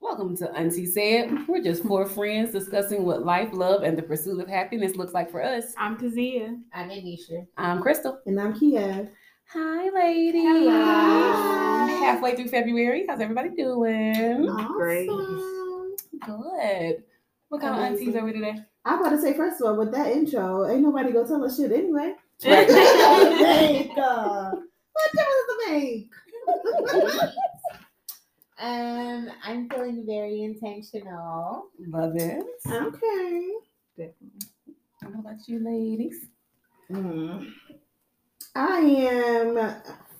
Welcome to Auntie Said. We're just four friends discussing what life, love, and the pursuit of happiness looks like for us. I'm Kazia. I'm Anisha. I'm Crystal. And I'm Kia. Hi, ladies. Hello. Halfway through February. How's everybody doing? Great. Good. What kind of aunties are we today? I'm about to say, first of all, with that intro, ain't nobody gonna tell us shit anyway. Right. What difference does it make? Um, I'm feeling very intentional. Love it. okay. Definitely. How about you, ladies? Mm. I am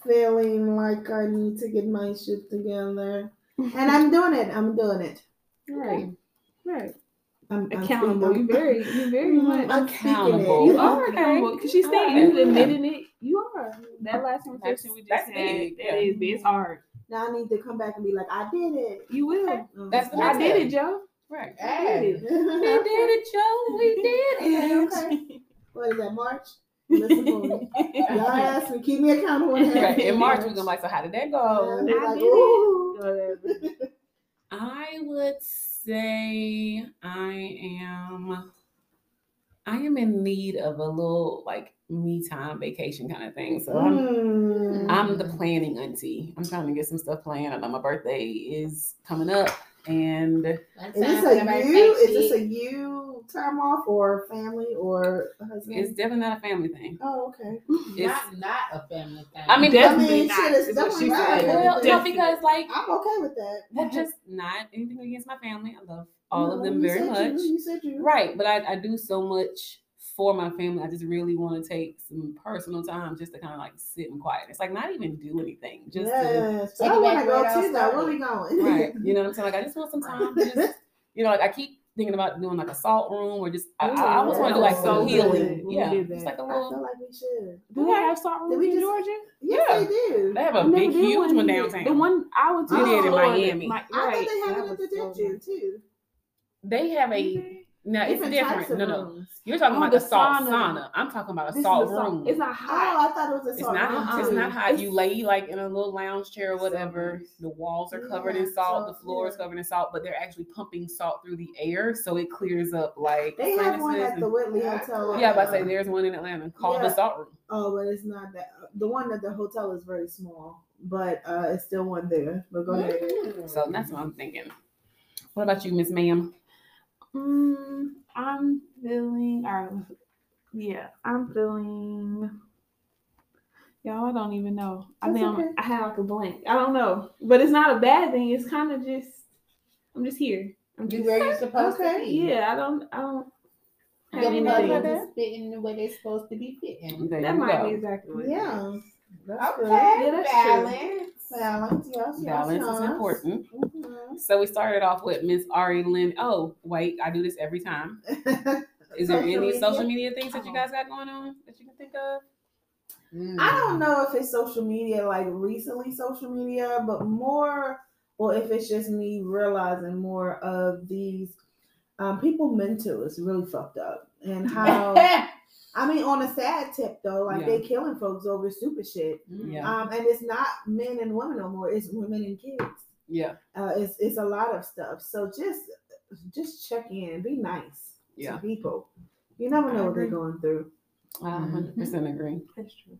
feeling like I need to get my shit together. And I'm doing it. I'm doing it. Right. Right. I'm, I'm Accountable. You speaking- very, you very Mm, much. I'm speaking it. Accountable. You are. Okay. accountable because she's saying Alright. you admitting it. You are. That last conversation we just that's had, big, that yeah. is big. It's hard. Now I need to come back and be like, I did it. You will. That's the I did it, Joe. Right. Hey. We did it, Joe. We did it. okay. What is that, March? Listen for me. Y'all ask me, keep me accountable. Right. In March, we're gonna be like, so how did that go? Yeah, I like, did ooh. Whatever. I would say I am I am in need of a little like me time vacation kind of thing. So I'm Mm. I'm the planning auntie. I'm trying to get some stuff planned. I know my birthday is coming up and One Is this a you? Is birthday. this a you time off or family or husband? it's definitely not a family thing. oh, okay. It's not not a family thing? I mean, Definitely I mean, not. shit, it's is definitely not. said. well, no, because like I'm okay with that. well, just not anything against my family. I love all of them very said much. You, you said you. Right, but I, I do so much for my family. I just really want to take some personal time just to kind of like sit and quiet. It's like not even do anything, just to, yes. Take I want to go it too, though. Where we going? right. You know what I'm saying? Like I just want some time. To just, you know, like I keep thinking about doing like a salt room or just I, I Ooh, almost want to do like was some so healing. good we Yeah, did just that. like a I little. feel like we should. Do they have salt Did rooms we in just- Georgia? Yes, Yeah. they do. They have a big, huge one here. downtown. The one I was We in oh, did in Florida, Miami. Mi- I thought they have that it at the was so Did nice. too. they have a Okay. no. It's Different different. types of No, no. rooms. You're talking Oh, about the the salt sauna. sauna. I'm talking about a This salt a salt- room. It's not Oh, hot. I thought it was a It's not. room, It's not hot. You lay like in a little lounge chair or whatever. The walls are covered in salt. so, the floor is covered in salt, but they're actually pumping salt through the air, so it clears up like. They have one sinuses at the Whitley Hotel. Yeah, but I say there's one in Atlanta called the Salt Room. Oh, but it's not that. The one at the hotel is very small, but uh, it's still one there. But go ahead. Mm. So that's what I'm thinking. What about you, Miss Ma'am? Mm, I'm feeling, or yeah, I'm feeling. Y'all, I don't even know. I That's think I'm, okay. I have like a blank. I don't know, but it's not a bad thing. It's kind of just, I'm just here. I'm just, where you're supposed Okay. to be. yeah. I don't, I don't have Your anything. puzzles that? is fitting the way they're supposed to be fitting. There That might go. be exactly what. Yeah. That's Okay, good. Yeah, that's true. balance. Balance, yes, yes, Balance is yes. important. Mhm. So we started off with Miss Ari Lynn. Oh, wait, I do this every time. Is there any media? social media things that you guys got going on that you can think of? I don't know if it's social media, like recently social media, but more, or if it's just me realizing more of these um, people mental is really fucked up, and how I mean, on a sad tip though, like Yeah. they killing folks over stupid shit, Yeah. um, and it's not men and women no more; it's women and kids. Yeah. Uh, it's it's a lot of stuff. So just just check in, be nice Yeah. to people. You never know what they're going through. I 100% agree. That's true.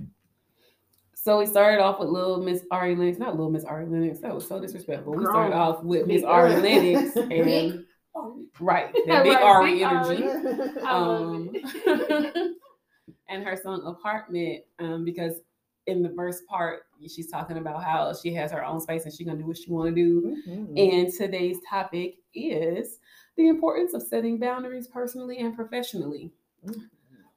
So we started off with little Miss Ari Lennox, not little Miss Ari Lennox. That was so disrespectful. We started off with Miss Big Ari Ari. Lennox Big and right, that big Right, Ari big energy. Ari. I love Um, and her song apartment, um, because in the first part she's talking about how she has her own space and she's gonna do what she want to do. Mhm. And today's topic is the importance of setting boundaries personally and professionally.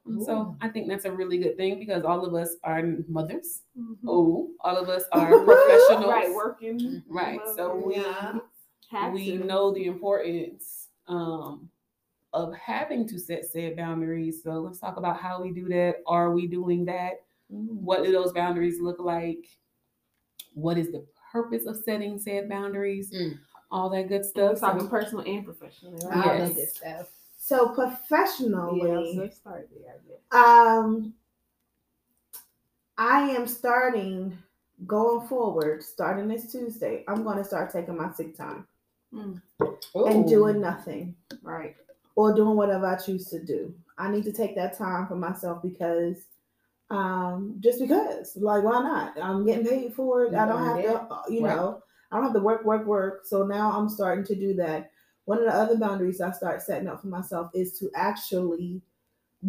And so I think that's a really good thing because all of us are mothers. Mhm. Oh, all of us are professionals. Right, working. Right. So we Yeah. We to. know the importance um, of having to set said boundaries. So let's talk about how we do that. Are we doing that? What do those boundaries look like? What is the purpose of setting said boundaries? Mm. All that good stuff. So- talking personal and professional. All Right? Yes. that good stuff. So Yeah, professionally, so let's start there, I um, I am starting going forward, starting this Tuesday, I'm going to start taking my sick time and doing nothing Right. or doing whatever I choose to do. I need to take that time for myself because, um, just because, like, why not? I'm getting paid for it. I don't have to, uh, you Right. know, I don't have to work, work, work. So now I'm starting to do that. One of the other boundaries I start setting up for myself is to actually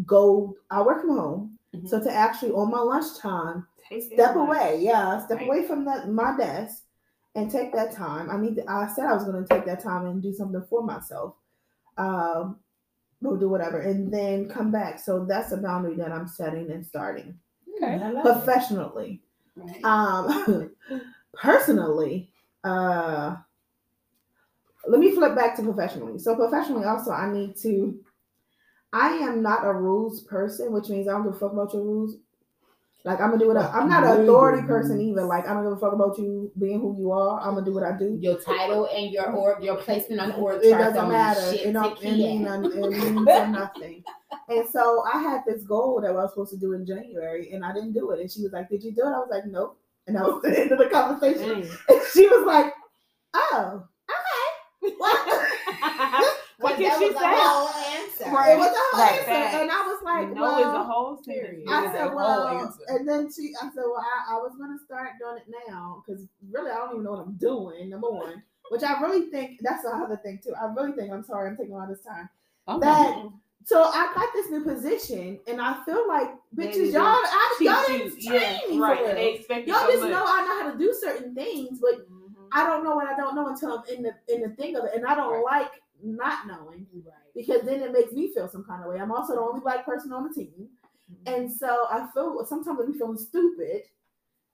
go. I work from home, Mhm. so to actually on my lunchtime Take step away. away yeah step Right. away from the, my desk and take that time i need to, i said i was going to take that time and do something for myself um or do whatever and then come back so that's a boundary that i'm setting and starting Okay. I love it. professionally Right. um personally uh let me flip back to professionally so professionally also i need to i am not a rules person which means i don't give a fuck about your rules like i'm gonna do what I, i'm not an authority person either like i don't give a fuck about you being who you are i'm gonna do what i do Your title and your org, your placement on the org it doesn't don't mean matter. shit It don't it mean, it means nothing. And so I had this goal that I was supposed to do in January, and I didn't do it. And she was like, "Did you do it?" I was like, "Nope." And that was the end of the conversation. Dang. And she was like, "Oh, okay." Well, What Because can she say? Oh, a whole answer. it was a whole Right. answer, and I was like, no well, is a whole period. It I is said, whole well, and then she, I said, well, I, I was gonna start doing it now because really I don't even know what I'm doing. Number one, which I really think that's the other thing too. I really think I'm sorry I'm taking all this time. Okay. That so I got this new position, and I feel like bitches, didn't y'all, I, Cheat y'all didn't train me right. for And they real. expect you Y'all so just much. know I know how to do certain things, but Mhm. I don't know what I don't know until I'm in the in the thing of it, and I don't like not knowing Right. Because then it makes me feel some kind of way. I'm also the only black person on the team. Mm-hmm. And so I feel sometimes I be feeling stupid.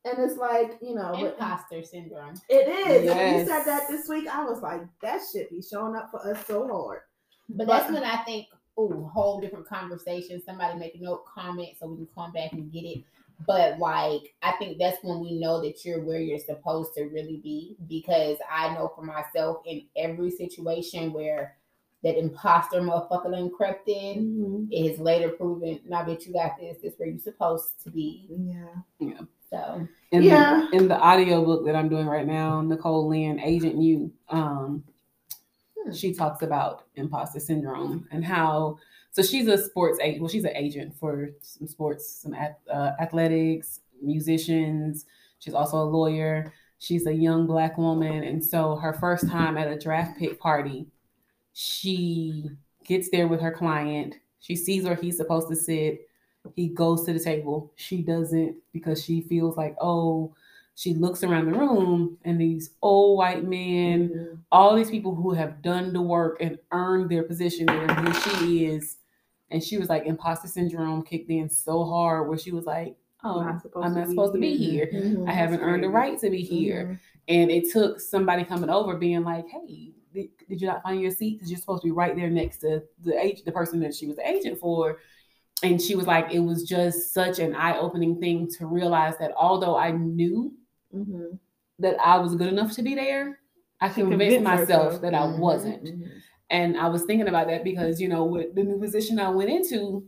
And it's like, you know, but Imposter syndrome. it is. And when you said that this week, I was like, that shit be showing up for us so hard. But that's when I think, oh, whole different conversation. Somebody make a note, comment, so we can come back and get it. But like, I think that's when we know that you're where you're supposed to really be. Because I know for myself, in every situation where that imposter motherfucker done crept in, it has later proven, now that you got this, this where you're supposed to be. Yeah. Yeah. So in Yeah. the, in the audio book that I'm doing right now, Nicole Lynn, Agent You, um, Hmm. she talks about imposter syndrome and how. So she's a sports agent. Well, she's an agent for some sports, some ath- uh, athletics, musicians. She's also a lawyer. She's a young black woman, and so her first time at a draft pick party, she gets there with her client. She sees where he's supposed to sit. He goes to the table. She doesn't because she feels like, oh, she looks around the room and these old white men, all these people who have done the work and earned their position, and here she is. And she was like, imposter syndrome kicked in so hard where she was like, oh, not supposed I'm to not be supposed to be here." Mhm. I haven't earned the right to be here. And it took somebody coming over being like, hey, did, did you not find your seat? Because you're supposed to be right there next to the age, the person that she was the agent for. And she was like, it was just such an eye opening thing to realize that although I knew Mhm. that I was good enough to be there, I She convinced myself herself. that I Mhm. wasn't. Mhm. And I was thinking about that because, you know, with the new position I went into,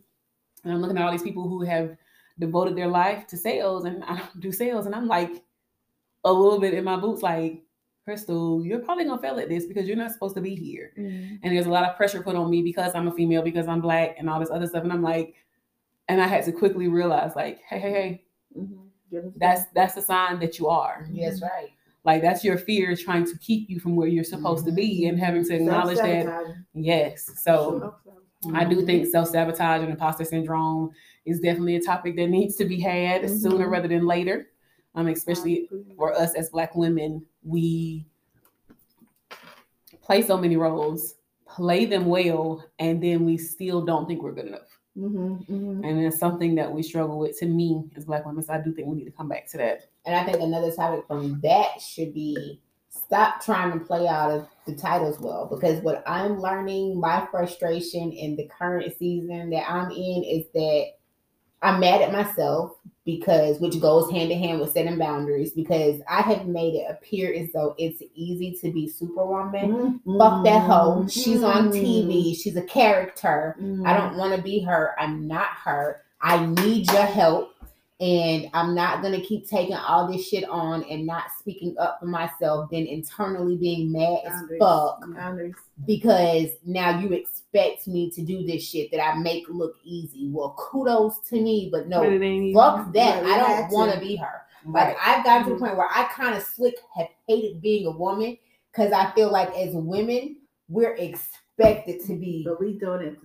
and I'm looking at all these people who have devoted their life to sales and I don't do sales. And I'm like a little bit in my boots, like, Crystal, you're probably gonna fail at this because you're not supposed to be here. Mhm. And there's a lot of pressure put on me because I'm a female, because I'm black, and all this other stuff. And I'm like, and I had to quickly realize, like, hey, hey, hey, Mhm. That's that's a sign that you are. yes, right. Like that's your fear trying to keep you from where you're supposed to be and having to acknowledge that yes. So I do think self sabotage and imposter syndrome is definitely a topic that needs to be had sooner Mhm. rather than later. Um, especially for us as Black women, we play so many roles, play them well, and then we still don't think we're good enough. Mhm. Mhm. And it's something that we struggle with. To me, as Black women, so I do think we need to come back to that. And I think another topic from that should be stop trying to play out of the titles well. Because what I'm learning, my frustration in the current season that I'm in is that I'm mad at myself because which goes hand in hand with setting boundaries because I have made it appear as though it's easy to be superwoman. Mhm. Fuck that hoe. She's on. TV. She's a character. Mhm. I don't want to be her. I'm not her. I need your help. And I'm not gonna keep taking all this shit on and not speaking up for myself, then internally being mad as fuck Boundaries. because now you expect me to do this shit that I make look easy. Well, kudos to me, but no, But it even- fuck that. Yeah, I don't want to be her. Right. Like I've gotten to Mhm. the point where I kind of slick have hated being a woman because I feel like as women we're expected to be But we doing it.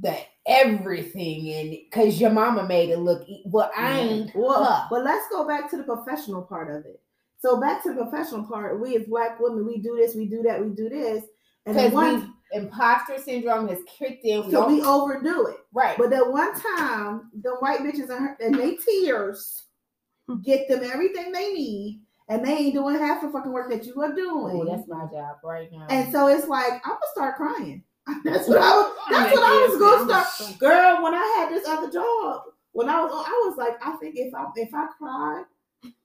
the everything and because your mama made it look. Well, I ain't. Well, her. but let's go back to the professional part of it. So back to the professional part. We as black women, we do this, we do that, we do this, and then one, imposter syndrome has kicked in. We so we overdo it. right. But that one time, the white bitches and, her, and they tears get them everything they need, and they ain't doing half the fucking work that you are doing. Oh, that's my job right now. and so it's like I'm gonna start crying. That's what I was. I'm That's what I was gonna I'm start. Girl, when I had this other job, when I was, I was like, I think if I if I cried,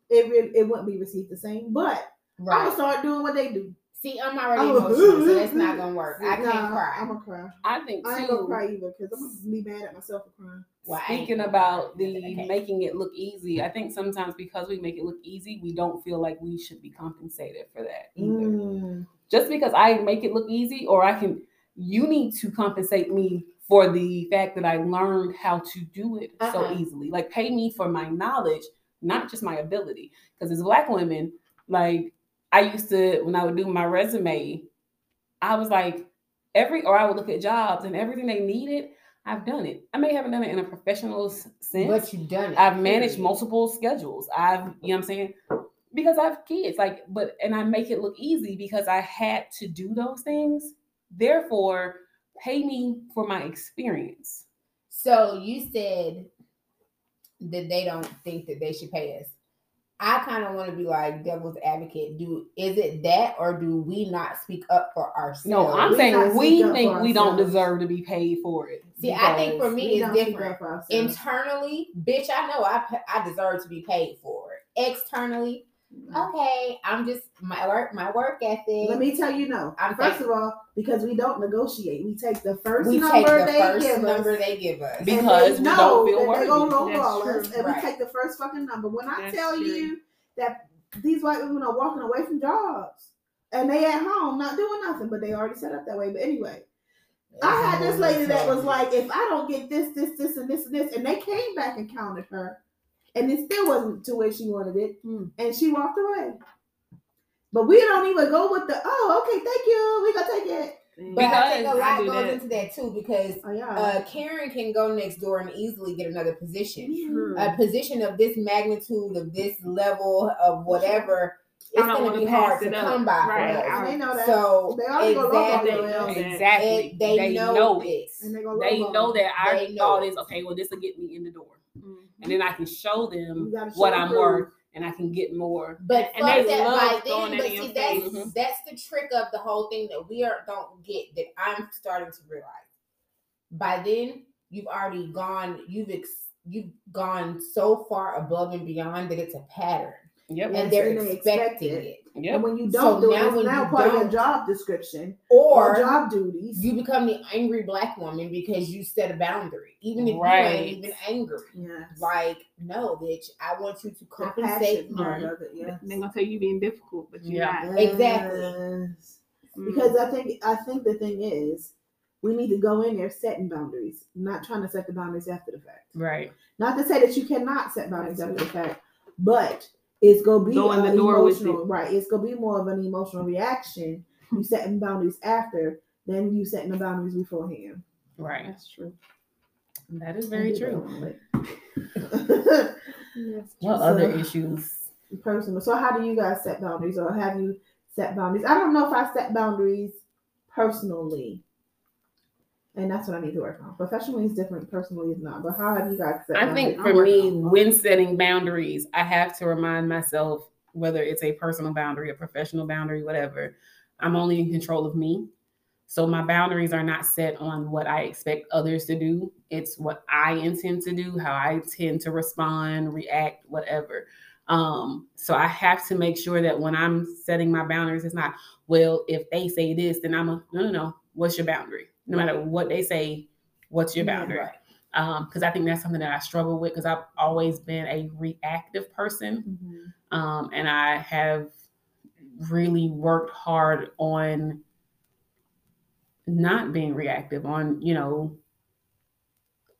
it really it wouldn't be received the same. But I'm right. gonna start doing what they do. See, I'm already I'm a- emotional, so that's not gonna work. I can't Nah, cry. I'm gonna cry. I think I ain't gonna cry either because I'm gonna be mad at myself for crying. Well, I ain't- Speaking about the Okay. making it look easy, I think sometimes because we make it look easy, we don't feel like we should be compensated for that either. Mm. Just because I make it look easy, or I can, you need to compensate me for the fact that I learned how to do it so Uh-uh. easily. Like pay me for my knowledge, not just my ability. Because as black women, like I used to when I would do my resume, I was like every or I would look at jobs and everything they needed, I've done it. I may haven't done it in a professional sense. but you've done it. I've managed multiple schedules. I've, you know what I'm saying? Because I have kids, like, but and I make it look easy because I had to do those things. Therefore, pay me for my experience. So you said that they don't think that they should pay us. I kind of want to be like devil's advocate. Do is it that, or do we not speak up for ourselves? No, I'm we saying we think we don't deserve to be paid for it. See, I think for me it's different. for. Internally, bitch, I know I I deserve to be paid for it. Externally, okay, I'm just my work my work ethic. Let me tell you no. I'm First thank- of all, because we don't negotiate, we take the first we number take the they first give number us. they give us. Because they we don't feel that worthy. They're gonna lowball That's us, and Right. we take the first fucking number. When I That's tell true. you that these white women are walking away from jobs and they at home not doing nothing, but they already set up that way. But anyway, I had this lady that was like, if I don't get this, this, this, and this, and this, and they came back and counted her, and it still wasn't to where she wanted it, Hmm. and she walked away. But we don't even go with the oh, okay, thank you, we gonna take it. but I think a lot goes that. into that too because Oh yeah, uh, Karen can go next door and easily get another position. True. A position of this magnitude, of this level, of whatever, it's going to be hard to up. come by. for Right. they know that. So they already go lowball exactly, your ass, that. Exactly. And they, know, this. and they go They know that our They know thought it. is okay. Well, this will get me in the door. And then I can show them show what and I'm prove. worth, and I can get more. But And fuck they that love by then, but in your see, that's face. Mhm. that's the trick of the whole thing that we are don't get that I'm starting to realize. By then, you've already gone, you've ex, you've gone so far above and beyond that it's a pattern, Yep. And they're expecting expect it. And when you So don't do now it, it's when now you part of your don't- job description or, Or job duties. you become the angry black woman because you set a boundary, even if you Right. ain't even angry. yes. Like, no, bitch, I want you to The compensate me. yes. They're gonna tell you being difficult, but you're Yeah. not. Exactly. Yes. Mm. Because I think I think the thing is we need to go in there setting boundaries, not trying to set the boundaries after the fact. Right. Not to say that you cannot set boundaries after the fact, but it's gonna be Go in the a door with emotional, right? It's gonna be more of an emotional reaction. You setting boundaries after than you setting the boundaries beforehand. Right. That's true. That is very true. Yes. What So- other issues? Personal. So how do you guys set boundaries, or have you set boundaries? I don't know if I set boundaries personally. And that's what I need to work on. Professionally is different, personally is not. But how have you guys set I think for me, when setting boundaries, I have to remind myself whether it's a personal boundary, a professional boundary, whatever, I'm only in control of me. So my boundaries are not set on what I expect others to do. It's what I intend to do, how I tend to respond, react, whatever. Um, so I have to make sure that when I'm setting my boundaries, it's not, well, if they say this, then I'm a no, no, no. What's your boundary? No matter what they say, what's your Yeah, boundary? right. because I think that's something that I struggle with because I've always been a reactive person, Mm-hmm. um, and I have really worked hard on not being reactive, on you know,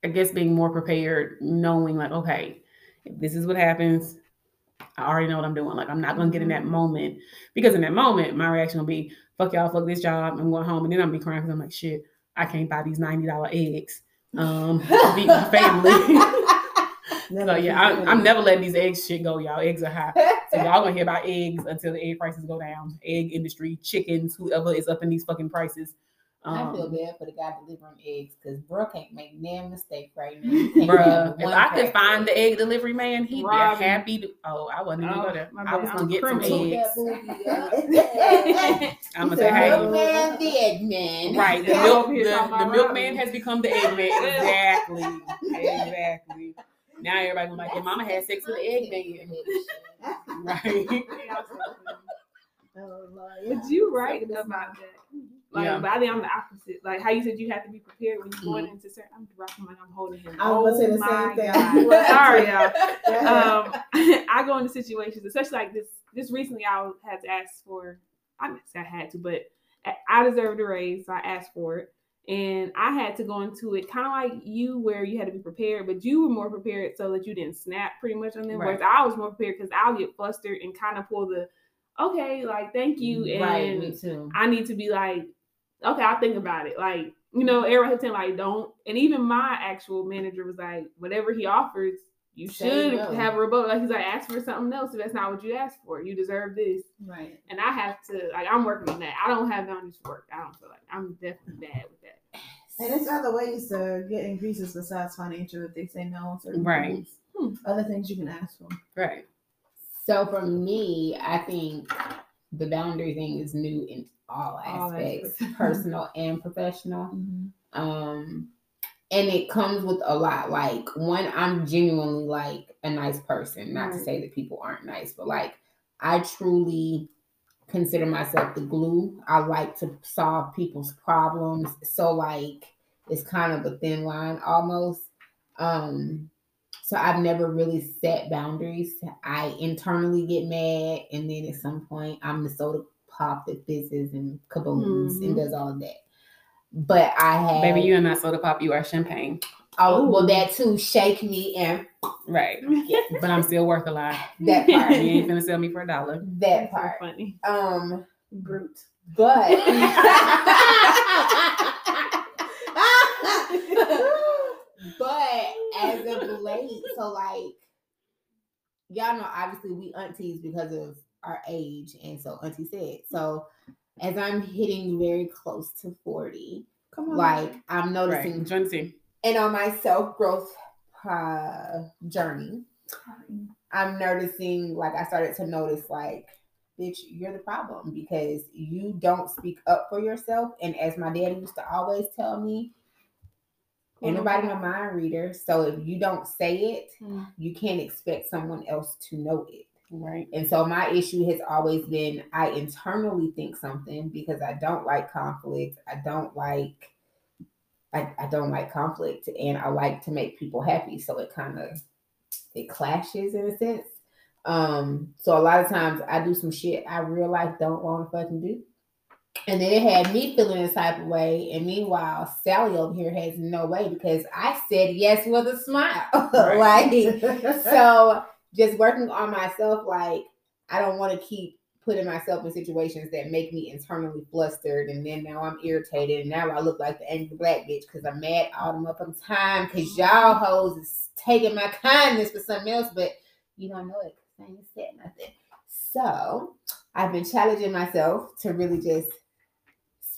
I guess being more prepared, knowing like, okay, if this is what happens. I already know what I'm doing. Like I'm not gonna get in that moment because in that moment, my reaction will be, "Fuck y'all, fuck this job." I'm going home, and then I'm be crying because I'm like, "Shit, I can't buy these ninety dollar eggs." Um, feed my family. So yeah, I, I'm never letting these eggs shit go, y'all. Eggs are high. So y'all gonna hear about eggs until the egg prices go down. Egg industry, chickens, whoever is up in these fucking prices. I feel Um, bad for the guy delivering eggs because bro can't make damn mistake right now. He can't Bruh, have if I could find the egg. egg delivery man, he'd Robin. be happy to. Oh, I wasn't even Oh, go there. my I bad. was I'm gonna get some criminal. eggs. Toot that booty up. I'm gonna say, said, hey, "No, Milkman, the Eggman. right? The Yeah. milk, the, the about milkman has become the egg man. Exactly, exactly. Now everybody gonna like, your mama had sex with the egg man, right? Oh, Lord, But you yeah. right about that. Like, Yeah. but I think I'm the opposite. Like how you said you have to be prepared when you're going Mhm. into certain. I'm rocking like I'm holding him. I was oh gonna say the same thing. God. Sorry, y'all. Um, I go into situations, especially like this. Just recently, I had to ask for. I didn't say I had to, but I- I deserved a raise, so I asked for it, and I had to go into it kind of like you, where you had to be prepared, but you were more prepared so that you didn't snap pretty much on them. Whereas I was more prepared because I'll get flustered and kind of pull the, okay, like thank you, and Right, me too. I need to be like, okay, I'll think about it. Like, you know, everybody was saying like, don't. And even my actual manager was like, whatever he offers, you should no. have a rebuttal. Like he's like, ask for something else if that's not what you asked for. You deserve this. Right. And I have to like, I'm working on that. I don't have boundaries for work. I don't feel like I'm definitely bad with that. And there's other ways to get increases besides financial if they say no on certain Right. things. Hmm. Other things you can ask for. Right. So for me, I think the boundary thing is new in all All aspects, aspects. personal and professional. Um, and it comes with a lot. Like one, I'm genuinely like a nice person. Not to say that people aren't nice, but like I truly consider myself the glue. I like to solve people's problems. So like it's kind of a thin line almost. Um, so I've never really set boundaries. I internally get mad, and then at some point, I'm the soda pop that fizzes and kabooms and Mhm. does all of that. But I have Baby, you are not soda pop. You are champagne. Oh, well, that too. Shake me and Right. yeah, But I'm still worth a lot. that part. You part. gonna sell me for a dollar. that That's so part. funny. Um, Brute. but but as of late, so like y'all know, obviously we aunties because of our age, and so auntie said. So as I'm hitting very close to forty, Come on. like I'm noticing Right. And on my self growth uh, journey, I'm noticing, like, I started to notice, like, bitch, you're the problem because you don't speak up for yourself. And as my daddy used to always tell me, ain't nobody a mind reader. So if you don't say it, Mm. you can't expect someone else to know it. Right. And so my issue has always been I internally think something because I don't like conflict. I don't like I, I don't like conflict and I like to make people happy. So it kind of it clashes in a sense. Um, so a lot of times I do some shit I real life don't want to fucking do. And then it had me feeling this type of way. And meanwhile, Sally over here has no way because I said yes with a smile. like so just working on myself like i don't want to keep putting myself in situations that make me internally flustered and then now i'm irritated and now i look like the angry black bitch because i'm mad all the motherfucking time because mm-hmm. y'all hoes is taking my kindness for something else but you don't know it because i ain't said nothing. So i've been challenging myself to really just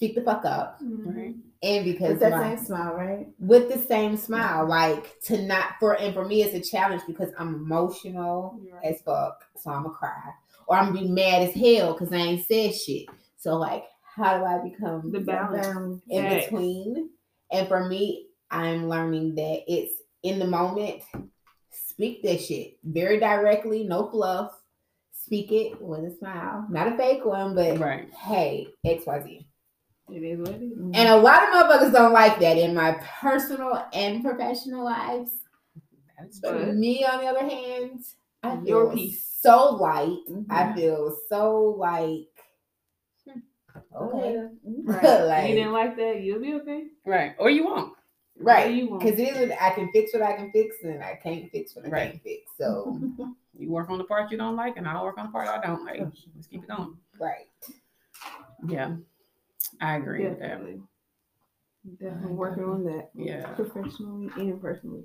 speak the fuck up Right. and because With that my- same smile, right? with the same smile, like to not for and for me it's a challenge because I'm emotional as fuck, so I'm gonna cry, or I'm gonna be mad as hell because I ain't said shit. So like, how do I become The balance. In between? And for me, I'm learning that it's in the moment. Speak that shit very directly, no fluff. Speak it with a smile, not a fake one, but Right. hey, X Y Z. It is what it is. And a lot of motherfuckers don't like that in my personal and professional lives. That's But But- me, on the other hand, I feel Your piece. so light. I Mhm. feel so like hmm, okay, Right. Like- you didn't like that, you'll be okay. right. Or you won't. right? you won't. Because it is I can fix what I can fix, and I can't fix what I Right. can't fix. So You work on the part you don't like, and I'll work on the part I don't like. Let's keep it going. right. Yeah, I agree with that. Definitely. Definitely working on that Yeah. professionally and personally.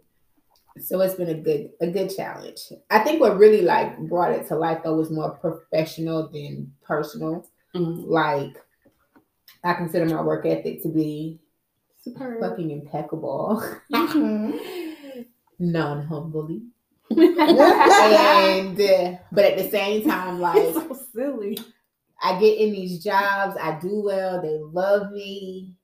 So it's been a good a good challenge. I think what really like brought it to life though was more professional than personal. Mhm. Like I consider my work ethic to be Superb. fucking impeccable. Non humbly. and and uh, but at the same time, like so silly. I get in these jobs, I do well, they love me.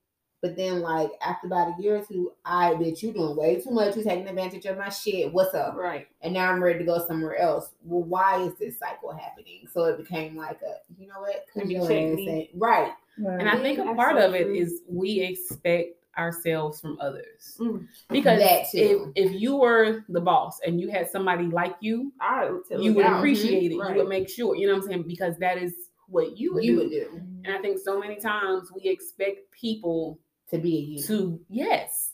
But then, like after about a year or two, I bitch, you're doing way too much. you're taking advantage of my shit. What's up? Right. And now I'm ready to go somewhere else. Well, why is this cycle happening? So it became like a, you know what? Let me Come check and me. say- Right. And I think a That's part so of it true. is we expect ourselves from others. Mm. Because That if, too. if you were the boss and you had somebody like you, I would tell you look would out. appreciate it. Right. You would make sure, you know what I'm saying? Because that is what you would You do. would do And I think so many times we expect people to be you. to, yes,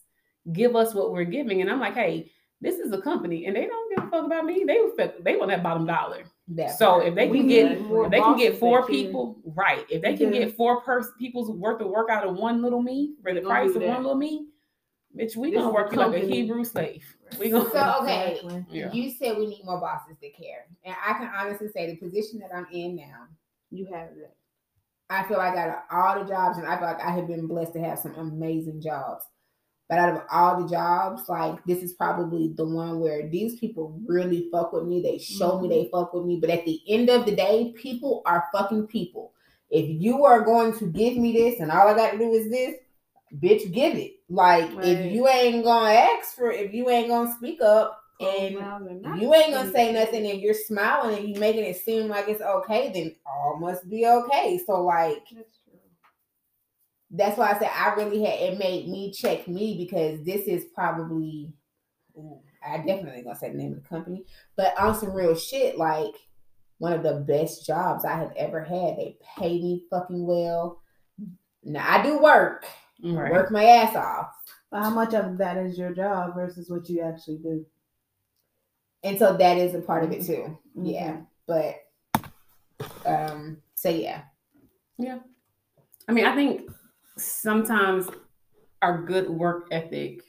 give us what we're giving. And I'm like, hey, this is a company and they don't give a fuck about me. They they want that bottom dollar. That So part. if they can need get if they can get four that people, right? If they can Yeah. get four person people's worth of work out of one little me for the price of that. one little me, bitch, we This gonna work you like a. Hebrew slave. We gonna So okay, Yeah. you said we need more bosses to care, and I can honestly say the position that I'm in now, You have that. I feel like out of all the jobs, and I feel like I have been blessed to have some amazing jobs. But out of all the jobs, like this is probably the one where these people really fuck with me. They show me they mm-hmm. fuck with me. But at the end of the day, people are fucking people. If you are going to give me this and all I got to do is this, bitch, give it. Like Right. if you ain't gonna ask for, if you ain't gonna speak up, Oh, and Closed mouths are not you ain't gonna say nothing and you're smiling and you making it seem like it's okay, then all must be okay. So like That's that's why I said I really had it made me check me because this is probably ooh, I definitely gonna say the name of the company, but on some real shit, like one of the best jobs I have ever had. They pay me fucking well. Now I do work, right. work my ass off. But how much of that is your job versus what you actually do? And so that is a part of it too. Yeah. But um so yeah. Yeah. I mean, I think sometimes our good work ethic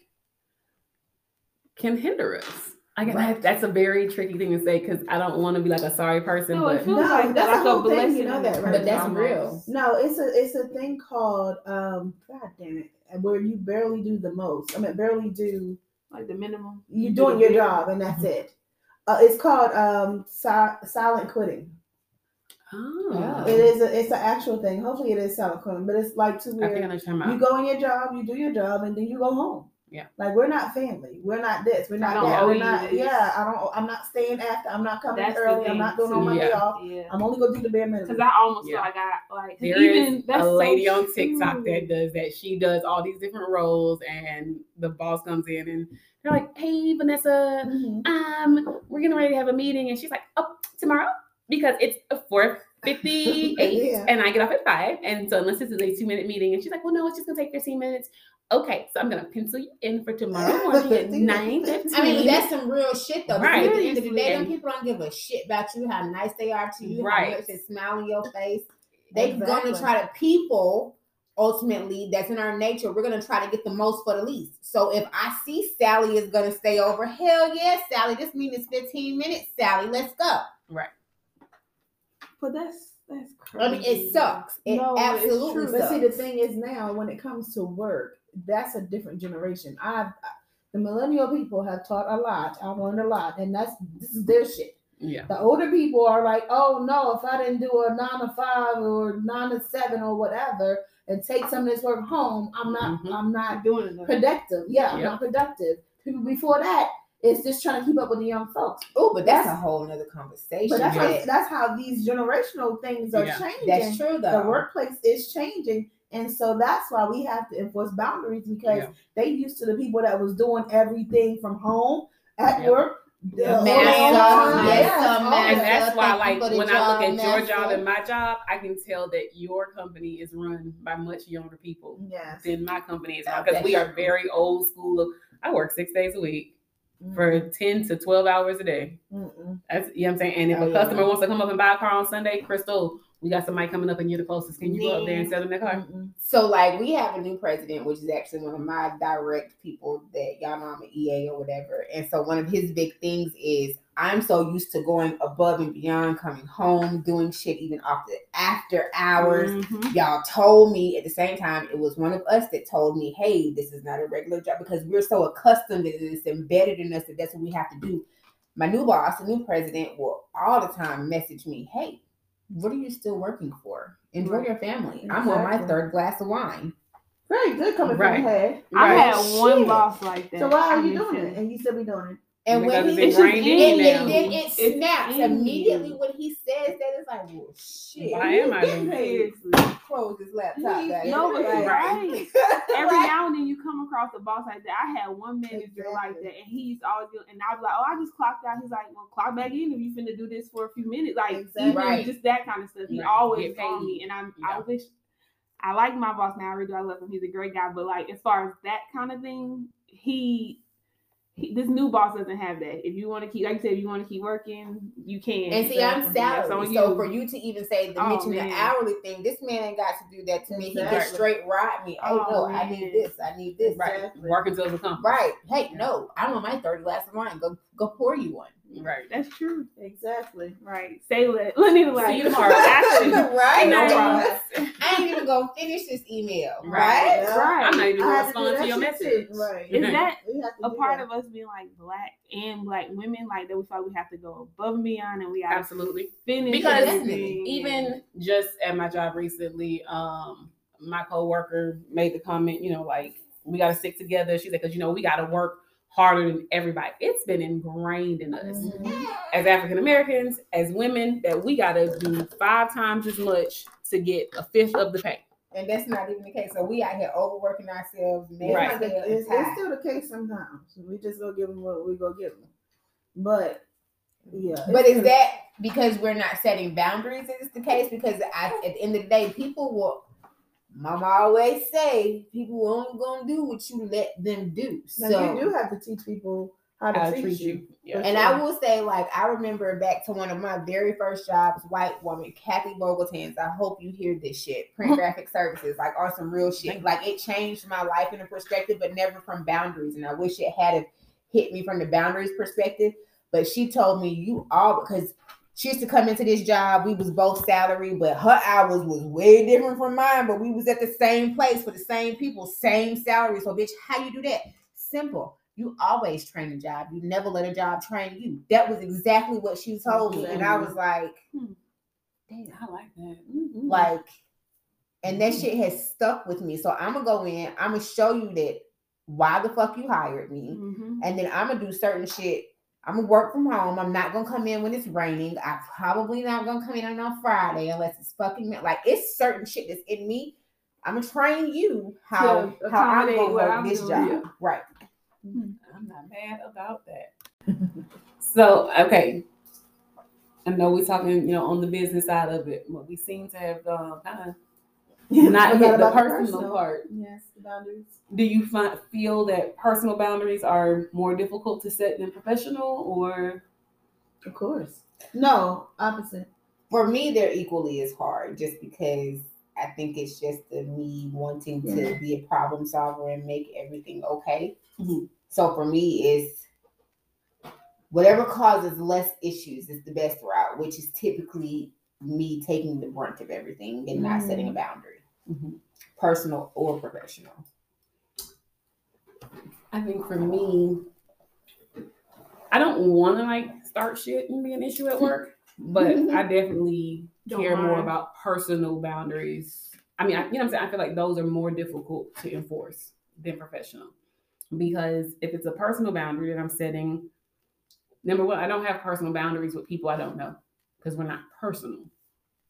can hinder us. I guess Right. that's a very tricky thing to say because I don't want to be like a sorry person, No, but it feels No, like that's like a whole thing, you know that, right? But that's curse real. No, it's a it's a thing called um God damn it, where you barely do the most. I mean, barely do. Like the minimum. You're doing your job, and that's it. Uh, it's called um si- silent quitting. oh, It is a it's an actual thing. Hopefully, it is silent quitting, but it's like to I think I where you're talking you about. go in your job, you do your job, and then you go home. Yeah. Like we're not family. We're not this. We're not that. We're not. this. Yeah. I don't. I'm not staying after. I'm not coming That's early. I'm not doing on my too. day Yeah. off. Yeah. I'm only gonna do the bare Because. I almost Yeah. feel like I like 'cause There even is that's a so lady on TikTok true. that does that. She does all these different roles, and the boss comes in and they're like, "Hey, Vanessa, Mhm. um, we're getting ready to have a meeting," and she's like, "Oh, tomorrow because it's a four fifty eight, Yeah. and I get off at five, and so unless this is a two minute meeting, and she's like, "Well, no, it's just gonna take fifteen minutes." Okay, so I'm gonna pencil you in for tomorrow morning at nine fifteen. I mean, that's some real shit though. Because Right. At the end of the day, them people don't give a shit about you, how nice they are to you, Right. how much they smile in your face. They Exactly. gonna try to people. Ultimately, that's in our nature. We're gonna try to get the most for the least. So if I see Sally is gonna stay over, hell yeah, Sally. This meeting is 15 minutes, Sally. Let's go. Right but that's that's crazy. I mean, it sucks. It No, it's absolutely true. But see, the thing is now, when it comes to work, that's a different generation. I've the millennial people have taught a lot. I've learned a lot, and that's this is their shit. yeah, The older people are like, oh no, if I didn't do a nine to five or nine to seven or whatever, and take some of this work home, I'm not, Mhm. I'm not not doing enough. productive. Yeah, I'm Yep. not productive. People before that, it's just trying to keep up with the young folks. Oh, but that's a whole nother conversation. But that's how, that's how these generational things are Yeah. changing. that's true though. the workplace is changing And so that's why we have to enforce boundaries because Yeah. they used to the people that was doing everything from home at Yep. work. the Yeah. Mask up, mask up, and that's why, like, when I look at your job up. and my job, I can tell that your company is run by much younger people Yes. than my company is because we are very old school. I work six days a week for mm-hmm. 10 to 12 hours a day. Mm-mm. That's you know what I'm saying. And if Oh, a yeah. customer wants to come up and buy a car on Sunday, Crystal, we got somebody coming up and you're the closest. Can you go up there and sell them their car? So like we have a new president, which is actually one of my direct people that y'all know I'm an EA or whatever. And so one of his big things is I'm so used to going above and beyond, coming home, doing shit even after after hours. Mhm. Y'all told me at the same time, it was one of us that told me, hey, this is not a regular job because we're so accustomed that it's embedded in us that that's what we have to do. My new boss, the new president, will all the time message me, hey, what are you still working for? Enjoy Right. your family. I'm on my third glass of wine. Very good coming Right. from the head. I Right. had one Shit. boss like that. So why are you doing it? And you still be doing it. And Because when he It's just ingrained in in and, you then it It's snaps in immediately when he says that. It's like, well, shit. Why am I getting doing paid? Seriously. Close this laptop, He- guys. No, but Right. right. Every Right. now and then you come across a boss like that. I had one manager like that, and he's used to always and I was like, "Oh, I just clocked out." He's like, "Well, clock back in if you finna do this for a few minutes." Like Exactly. Right. just that kind of stuff. He Right. always Get told paid. me, and I'm Yeah. I wish I like my boss now. I really do. I love him. He's a great guy. But like as far as that kind of thing, he. He, this new boss doesn't have that. If you want to keep, like you said, if you want to keep working, you can. And see, I'm That's salary. So you. for you to even say the Oh, mention man. the hourly thing, this man ain't got to do that to me. He Exactly. just straight ride me. Hey, Oh, no, I need oh, this. I need this. Right. Exactly. Working till the company. Right. Hey, no, I'm on my third glass of wine. Go go pour you one. Right. That's true. Exactly. Right. Say let. Let me like. See you tomorrow. Actually, right? No Right. problem. I ain't even gonna finish this email. Right. Right? Right. I'm not even I gonna had to respond to, your message. too. Right. Is that We have to a part that. of us being like black and black women, like that we feel like we have to go above and beyond and we have to Absolutely. finish Because even just at my job recently, um, my coworker made the comment, you know, like we got to stick together. She said, because you know we got to work harder than everybody. It's been ingrained in us Mhm. as African Americans, as women, that we got to do five times as much to get a fifth of the pay. And that's not even the case. So we out here overworking ourselves, man. Right. Right. It's, it's still the case sometimes. We just go give them what we go give them. But yeah. But is that because we're not setting boundaries? Is the case? Because I, at the end of the day, people will. Mama always say people only gonna do what you let them do. now So you do have to teach people how to How treat, treat you. you. Yeah. And I will say, like, I remember back to one of my very first jobs, white woman, Kathy Vogeltans. I hope you hear this shit. Print graphic services, like, on some real shit. Like, it changed my life in a perspective, but never from boundaries. And I wish it had have hit me from the boundaries perspective. But she told me, you all, because she used to come into this job. We was both salary, but her hours was way different from mine. But we was at the same place for the same people, same salary. So, bitch, how you do that? Simple. You always train a job. You never let a job train you. That was exactly what she told me, and I was like, Hmm. damn, I like that. Mhm. like, and that shit has stuck with me. So I'm gonna go in. I'm gonna show you that why the fuck you hired me, Mhm. and then I'm gonna do certain shit. I'm gonna work from home. I'm not gonna come in when it's raining. I'm probably not gonna come in on Friday unless it's fucking like it's certain shit that's in me. I'm gonna train you how To how I'm gonna what work I'm this doing. job. Right. I'm not mad about that. so, okay. I know we're talking, you know, on the business side of it, but we seem to have uh, kind of not hit the about personal part. Yes, the boundaries. Do you find, feel that personal boundaries are more difficult to set than professional, or Of course. No, opposite. For me, they're equally as hard just because I think it's just the me wanting to be a problem solver and make everything okay. Mhm. So for me, it's whatever causes less issues is the best route, which is typically me taking the brunt of everything and not setting a boundary, Mhm. personal or professional. I think for me, I don't want to like start shit and be an issue at work, but I definitely Don't care more about personal boundaries. I mean, I, you know what I'm saying? I feel like those are more difficult to enforce than professional. Because if it's a personal boundary that I'm setting, number one, I don't have personal boundaries with people I don't know because we're not personal.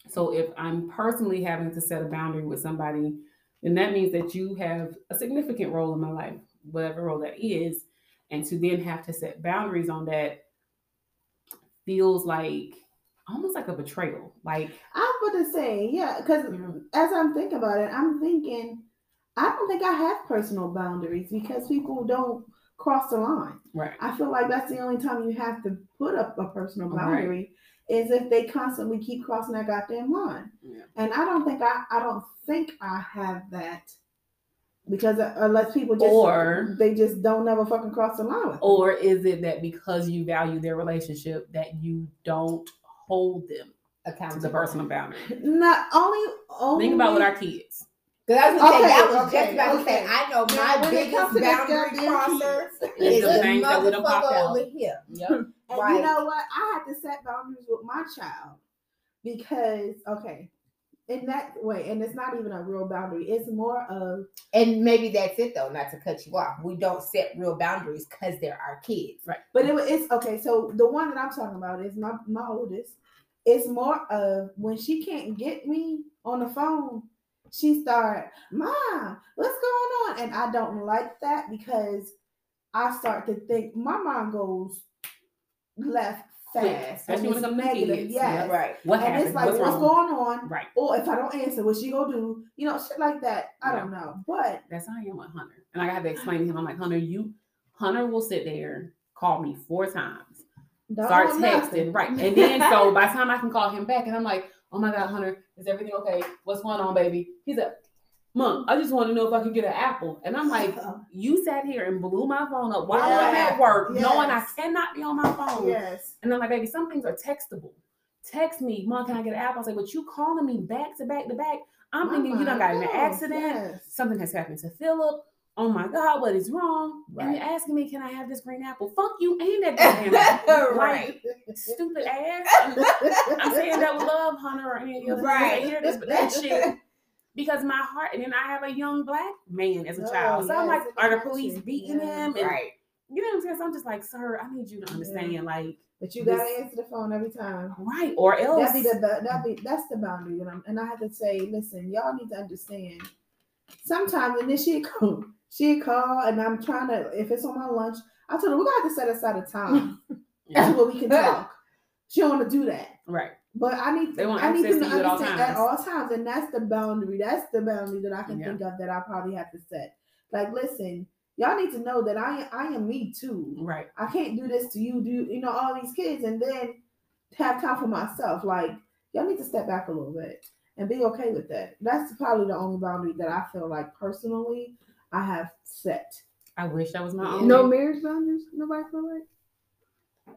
So if I'm personally having to set a boundary with somebody then that means that you have a significant role in my life, whatever role that is. And to then have to set boundaries on that feels like almost like a betrayal. Like, I'm about to say, yeah, because as I'm thinking about it, I'm thinking, I don't think I have personal boundaries because people don't cross the line. right. I feel like that's the only time you have to put up a personal Right. Is if they constantly keep crossing that goddamn line. Yeah. And I don't think I, I don't think I have that because uh, unless people just Or- they just don't never fucking cross the line. Or is it that because you value their relationship that you don't hold them to Accountable. the personal boundary? Not only only Think about with our kids. Because I was gonna say Okay, that was okay, just about to say. I know Now, my when it comes biggest to this boundary goddamn crosser It's is the the things that we done popped motherfucker over here. Yep. And you know what? I have to set boundaries with my child because okay, in that way, and it's not even a real boundary. It's more of And maybe that's it though, not to cut you off. We don't set real boundaries because they're our kids. Right? But it, it's okay. So the one that I'm talking about is my my oldest. It's more of when she can't get me on the phone, she start, "Mom, what's going on?" And I don't like that because I start to think my mind goes left fast, especially and it's negative. Yes, Right. What and happened? it's like, What's what's, going on? Right. Or if I don't answer, what she gonna do? You know, shit like that. I don't know, but That's how I am with Hunter. And I had to explain to him, I'm like, Hunter, you Hunter will sit there, call me four times, don't start texting, nothing. right. And then so by the time I can call him back, and I'm like, oh my God, Hunter, is everything okay? What's going on, baby? He's like, Mom, I just want to know if I can get an apple. And I'm like, you sat here and blew my phone up while I'm Yes. at work, knowing I cannot be on my phone. yes. And I'm like, baby, some things are textable. Text me, Mom, can I get an apple? I say, but you calling me back to back to back. I'm thinking you done got an accident. yes. Something has happened to Philip. Oh my God, what is wrong? And you're asking me, can I have this green apple? Fuck you, ain't that goddamn apple. Right. Like, stupid ass. I'm saying that with love, Hunter, or any of friends Right. hear this, but that shit. Because my heart, and then I have a young black man as a Oh, child. So I'm like, are the police you. beating Yes. him? And Right. you know what I'm saying? So I'm just like, sir, I need you to understand, like, But you gotta answer the phone every time. right, or else. That be the that be that's the boundary, and, I'm, and I have to say, listen, y'all need to understand. Sometimes, when this shit call, she call, and I'm trying to. If it's on my lunch, I told her we got to have to set aside a time Yeah. where we can talk. She don't want to do that, right. but I need want I need them to at all understand at all times, and that's the boundary. That's the boundary that I can Yeah. think of that I probably have to set. Like, listen, y'all need to know that I I am me too. Right. I can't do this to you, do you know all these kids, and then have time for myself. Like y'all need to step back a little bit and be okay with that. That's probably the only boundary that I feel like personally I have set. I wish that was my own. No marriage boundaries. Nobody feel like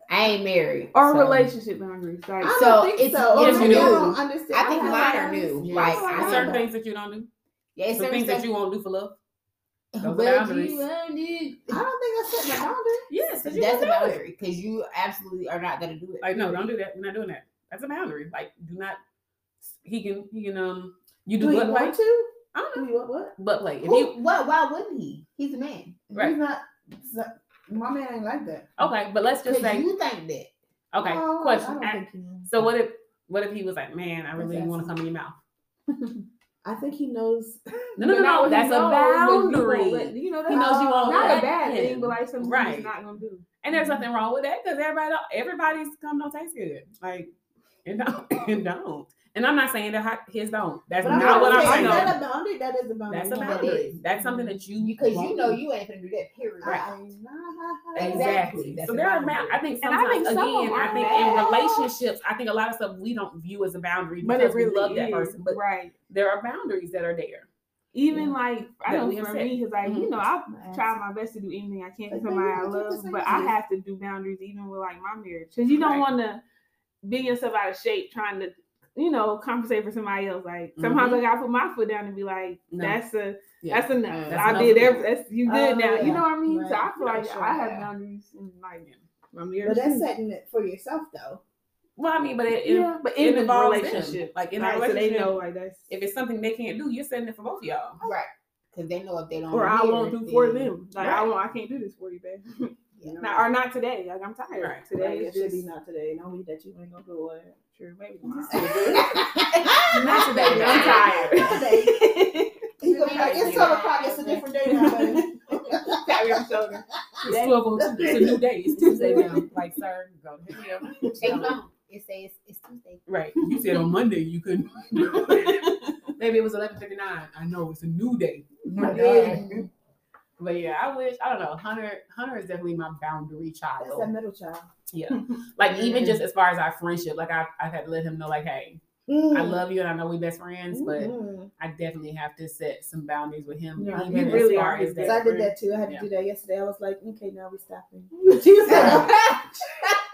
I ain't married. or so- relationship boundaries. Like I So don't think it's- so. Or yes, you I do. I think have mine are new. Yes, Like, I I There's have certain know. things that you don't do. Yeah, it's certain things that you won't do for love. Those Well, boundaries. do you want it? I don't think I set my boundary. Yes, you That's a boundary because you absolutely are not gonna do it. Like, no, don't do that. We're not doing that. That's a boundary. Like, do not. He can. He can. Um. You do Do you butt play. want to? I don't Do know. you want what? Butt play. If Who, you what? Why wouldn't he? He's a man. Right. He's not. My man ain't like that. okay, but let's just say you think that. okay. Oh, question. I don't I- think he so what if what if he was like, man, I really want to come in your mouth. I think he knows. No, no, no, no. what That's a you boundary. let- You know, that's He knows you oh, won't not a bad him. thing, but like something Right. he's not gonna do. And there's mm-hmm. nothing wrong with that because everybody, everybody's come don't taste good. Like it don't, it don't. And I'm not saying that his don't. That's But not what I'm saying, saying. Is a boundary? That is a boundary. That's a boundary. That's something that you Because you know you ain't gonna do that. Period. Right. I- Exactly. That's So there are, boundary. I think And I sometimes think some of again, I think bad. in relationships, I think a lot of stuff we don't view as a boundary But because it really we love that person. But right. there are boundaries that are there. Even Yeah. like I That know we have for me, because like you Mhm. know I try my best to do anything I can for But somebody I you get the love, but I have to do boundaries even with like my marriage because you don't want to bend yourself out of shape trying to you know compensate for somebody else. Like sometimes Mhm. I gotta put my foot down and be like, No. that's a Yeah. that's enough. That's I enough did for you. every that's you good Oh, now. You know what I mean? So I feel like Sure, I have yeah. boundaries in like my But that's setting it for yourself though. Well, I mean, but it, it, yeah, but it in the involves them. relationship, Like in a like, so they relationship, know like that's if it's something they can't do, you're setting it for both of y'all. Right. Because they know if they don't. or I won't do for them. Like I won't, I can't do this for you, babe. Yeah. Not, or not today. Like I'm tired. Right. Today Right, it should be not today. No week that you ain't gonna do it true. Maybe not today. I'm tired. Today. It's twelve o'clock. It's a different day now, buddy. Tap your shoulder. It's twelve. It's a new day. It's Tuesday now. Like, sir, go. It says it's Tuesday. Right. You said on Monday you couldn't. Maybe it was eleven fifty nine. I know it's a new day. New day. But yeah, I wish I don't know. Hunter Hunter is definitely my boundary child. That's that middle child. Yeah. Like even just as far as our friendship, like I've I've had to let him know, like, hey, Mm. I love you and I know we best friends, but Mhm. I definitely have to set some boundaries with him. Yeah, even you really are his as So that. I did that too. I had to Yeah. do that yesterday. I was like, okay, now we stopping. She said,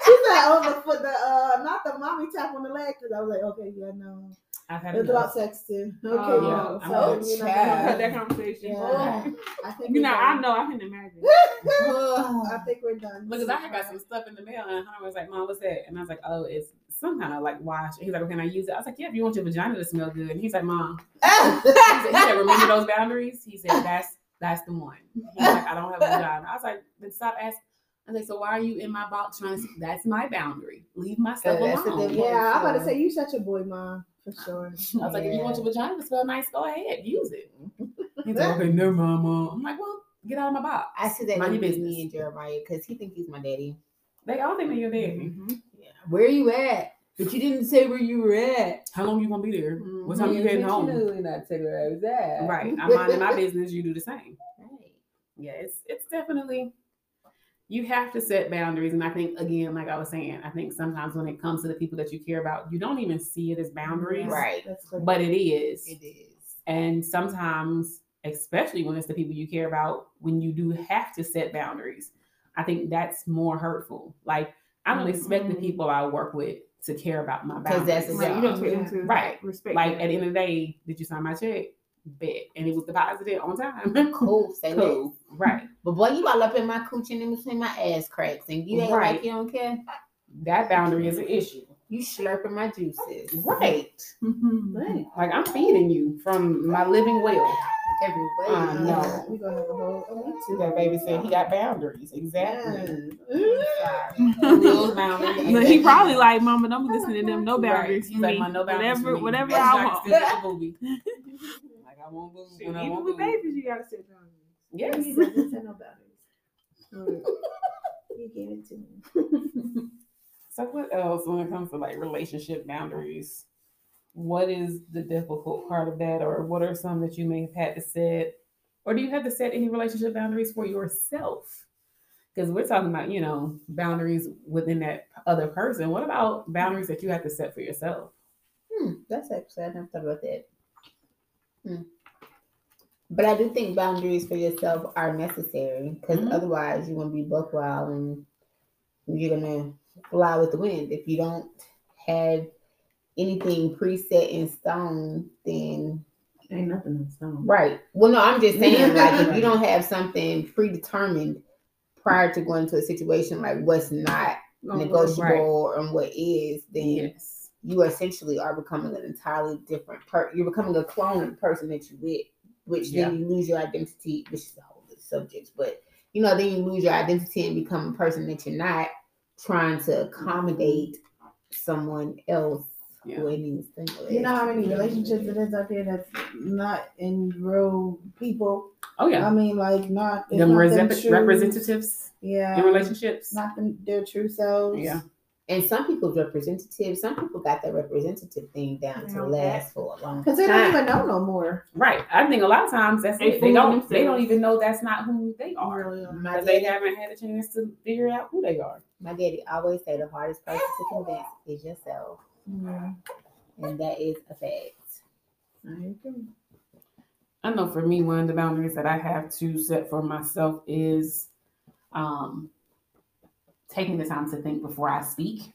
she said, oh, the the uh, not the mommy tap on the leg, because I was like, okay, yeah, no, I've had it's enough. about sexting. Oh, okay, Oh, no, yeah. so, Oh, you know, child. Cut that conversation. Yeah. Oh. I think You we're know, I know, I can imagine. Oh. I think we're done. Because I had got some stuff in the mail and Hunter was like, Mom, what's that? And I was like, Oh, it's some kind of like wash. He's like, well, Can I use it? I was like, Yeah, if you want your vagina to smell good. And he's like, Mom, he said, he said, remember those boundaries? He said, That's that's the one. He's like, I don't have a vagina. I was like, then stop asking. I was like, so why are you in my box trying to? That's my boundary. Leave my stuff alone. yeah, I'm about to say you such a boy, mom, for sure. I was like, if you want your vagina to smell nice, go ahead, use it. He's like, okay, never mind, mom. I'm like, well, get out of my box. I see that Mind with your me business. and Jeremiah because he thinks he's my daddy. They all think that you're daddy. Yeah. Where are you at? But you didn't say where you were at. How long you gonna be there? What Mhm. time you heading home? Intentionally not say where I was at. Right. I'm minding my business. You do the same. Right. Yeah, it's it's definitely you have to set boundaries. And I think again, like I was saying, I think sometimes when it comes to the people that you care about, you don't even see it as boundaries. Right. That's. But it is. It is. And sometimes, especially when it's the people you care about, when you do have to set boundaries, I think that's more hurtful. Like I don't expect the Mhm. people I work with to care about my boundaries. that's Right, you don't Yeah. to Right. respect like that. at the end of the day, did you sign my check? Bet. And it was deposited on time. Cool. Say less. cool. Right. But boy, you all up in my cooch and in between my ass cracks, and you ain't Right. like you don't care. That boundary is an issue. You slurping my juices. Right. Mm-hmm. Right. Like I'm feeding you from my living well. Every way. I know. Yeah, we gonna have a whole. Oh, too. That baby said he got boundaries. Exactly. Yes. Those boundaries. But he probably like, Mama, don't be listening to them. No Right. boundaries. He's for like, my no boundaries. Whatever, for me. whatever That's I like want. still a booby. Like I won't boo Shoot, when I Even won't with boo. babies, you gotta set boundaries. Yes. He doesn't say no boundaries. You gave it to me. So what else when it comes to like relationship boundaries? What is the difficult part of that, or what are some that you may have had to set, or do you have to set any relationship boundaries for yourself? Because we're talking about you know boundaries within that other person. What about boundaries that you have to set for yourself? Hmm, that's actually I never thought about that. Hmm. But I do think boundaries for yourself are necessary because Mhm. otherwise you're gonna be buck wild and you're gonna fly with the wind. If you don't have anything preset in stone, then Ain't nothing in stone. right. Well, no, I'm just saying like if you don't have something predetermined prior to going into a situation, like what's not negotiable and what is, then Yes. you essentially are becoming an entirely different person. you're becoming a clone person that you with, which then you lose your identity, which is a whole other subject, but you know, then you lose your identity and become a person that you're not trying to accommodate someone else Yeah. who it needs to You know how many relationships it is out there that's not in real people. Oh yeah. I mean, like not it's Them not resep- them true- representatives Yeah, in relationships. not them, their true selves. Yeah. And some people's representative, some people got that representative thing down to last for a long time. because they don't even know no more. Right. I think a lot of times that's They. They don't. They don't even know that's not who they are Really are. My because they haven't had a chance to figure out who they are. my daddy always say the hardest person to convince is yourself. Yeah, And that is a fact. I agree. I know for me, one of the boundaries that I have to set for myself is um, taking the time to think before I speak.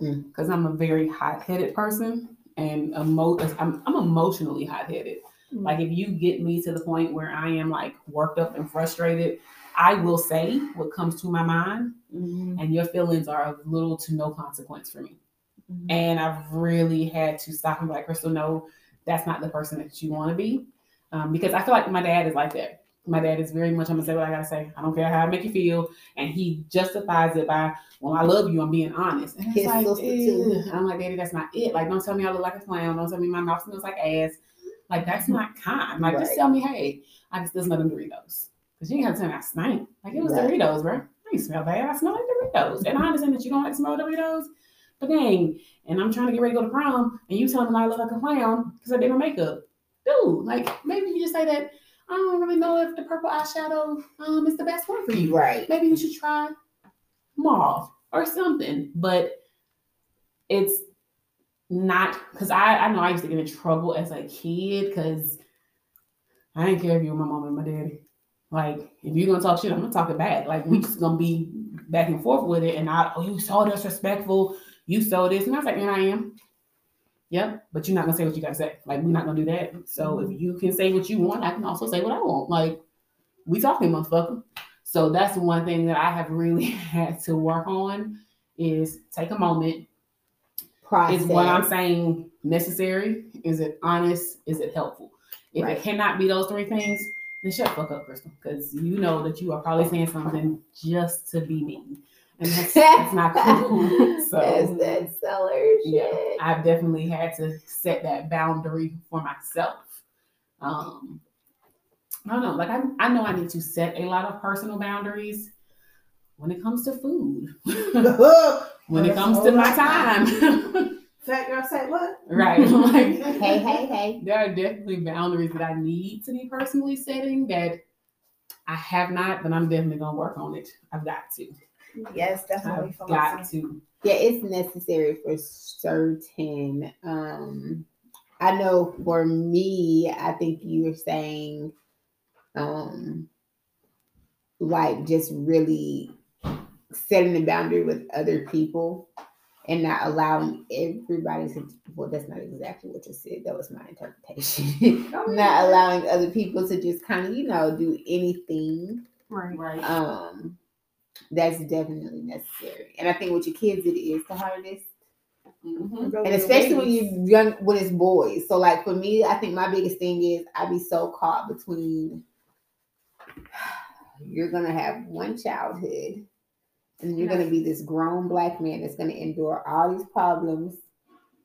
Mm. Because I'm a very hot headed person and emo- I'm, I'm emotionally hot headed. Mm. Like, if you get me to the point where I am like worked up and frustrated, I will say what comes to my mind, Mhm. and your feelings are of little to no consequence for me. Mhm. And I've really had to stop and be like, Crystal, no, that's not the person that you want to be. Um, because I feel like my dad is like that. My dad is very much, I'm to say what I got to say. I don't care how I make you feel. And he justifies it by, well, I love you. I'm being honest. And it's like. I'm like, Daddy, that's not it. Like, don't tell me I look like a clown. Don't tell me my mouth smells like ass. Like, that's not kind. Like, just tell me, hey, I just, there's nothing Doritos. Because you ain't got to tell me I stink. Like, it was Right. Doritos, bro. I ain't smell bad. I smell like Doritos. And I understand that you don't like to smell Doritos, but dang. And I'm trying to get ready to go to prom, and you telling me I look like a clown because I did my makeup. Dude, like maybe you just say that I don't really know if the purple eyeshadow um is the best one for you. Right. Maybe you should try mauve or something. But it's not because I, I know I used to get in trouble as a kid because I didn't care if you were my mom and my daddy. Like, if you're gonna talk shit, I'm gonna talk it back. Like, we just gonna be back and forth with it. And I, oh, you so disrespectful. You so this, and I was like, yeah, I am. Yep, but you're not gonna say what you gotta say. Like, we're not gonna do that. So if mm-hmm. you can say what you want, I can also say what I want. Like, we talking, motherfucker. So that's one thing that I have really had to work on is take a moment. Process. Is what I'm saying necessary? Is it honest? Is it helpful? If Right. it cannot be those three things, then shut the fuck up, Crystal. Because you know that you are probably saying something just to be mean. And that's, that's not cool. So That's that seller yeah, shit. I've definitely had to set that boundary for myself. Um, I don't know, like I, I know I need to set a lot of personal boundaries when it comes to food, when it comes to my time. Fat girl say what? right. Like Hey, hey, hey. there are definitely boundaries that I need to be personally setting that I have not, but I'm definitely gonna work on it. I've got to. Yes, definitely. I've got to. Yeah, it's necessary for certain. Um, I know for me, I think you were saying, um, like just really setting the boundary with other people and not allowing everybody to. Well, that's not exactly what you said. That was my interpretation. not allowing other people to just kind of, you know, do anything Right. Right. um that's definitely necessary. And i think with your kids it is the hardest. Mhm. and especially when you're young when it's boys. So like for me i think my biggest thing is I'd be so caught between you're gonna have one childhood and you're gonna be this grown black man that's gonna endure all these problems.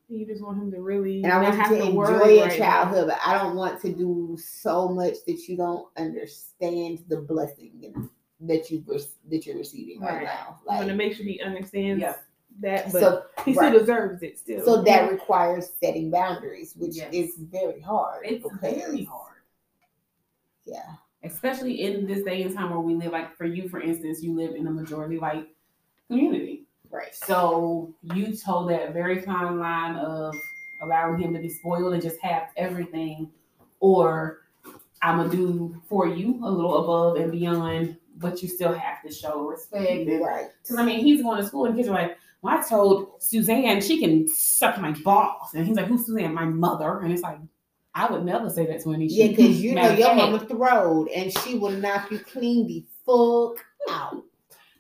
You just want him to really and i want have you to to enjoy worry your right now. childhood but i don't want to do so much that you don't understand the blessing and that you that you're receiving right, Right. now I want to make sure he understands Yeah. that, but so he right. still deserves it. Still. So that requires setting boundaries, which Yes. is very hard. It's very hard. Yeah. especially in this day and time where we live like for you for instance you live in a majority white community Right. so you told that very fine line of allowing him to be spoiled and just have everything or i'm gonna do for you a little above and beyond but you still have to show respect Right. because I mean, he's going to school and kids are like, well, I told Suzanne she can suck my balls. And he's like, who's Suzanne? My mother. And it's like, I would never say that to any Yeah, shit. because you know Matter of your fact, mama throwed and she will knock you clean the fuck out.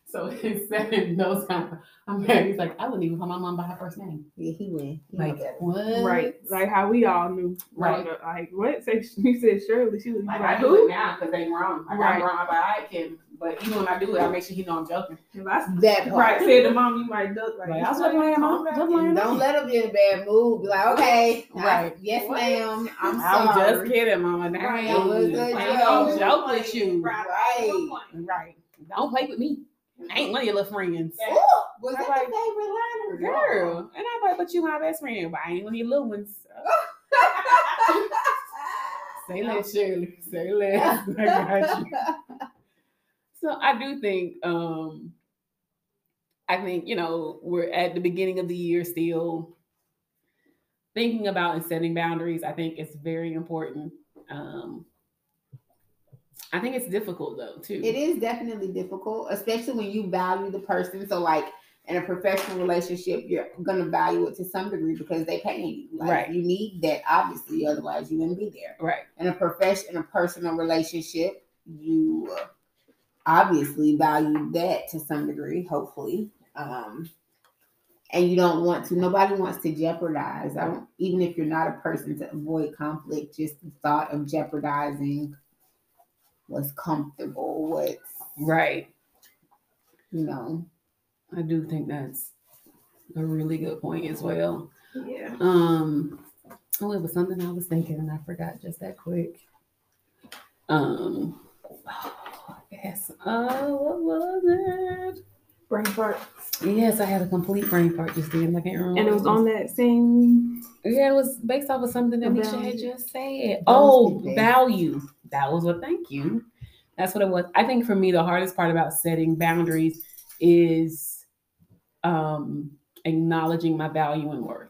So instead of those kind of, I'm mad. He's like, I wouldn't even call my mom by her first name. Yeah, he win. He Like, what? right, like how we all knew. Right. Like what? Say you said Shirley. She was Like, like, I do who? it now because they wrong. Like, Right. I'm wrong, but I can. But even when I do it, I make sure he know I'm joking. If I That part. right said to mom, you might duck. Like, Like, I was playing, mom. Playing. Don't let him be in a bad mood. Be like, okay, I- Right. yes, What? ma'am. I'm I was sorry. just kidding, mama. Now Right, I it was ain't a joke. joke with you. Right. Right. Right. Don't play with me. I ain't one of your little friends. Ooh, was that like, favorite line Girl. And I'm like, but you my best friend, but I ain't one of your little ones. Say less, Shirley. Say less. I got you. So I do think, um, I think, you know, we're at the beginning of the year still thinking about and setting boundaries. I think it's very important. Um, I think it's difficult though, too. It is definitely difficult, especially when you value the person. So, like in a professional relationship, you're gonna value it to some degree because they pay you. Like, Right. You need that, obviously, otherwise you wouldn't be there. Right. In a profession, in a personal relationship, you uh, obviously value that to some degree. Hopefully, um, and you don't want to. Nobody wants to jeopardize. I don't. Even if you're not a person to avoid conflict, just the thought of jeopardizing what's comfortable, what's Right. you know. I do think that's a really good point as well. Yeah. Um, oh, it was something I was thinking and I forgot just that quick. Um, Yes. Uh, what was it? Brain fart. Yes, I had a complete brain fart just then. I can't remember. And it was on that same. Yeah, it was based off of something that The Nisha had just said. Oh, value. That was what. Thank you. That's what it was. I think for me, the hardest part about setting boundaries is um, acknowledging my value and worth.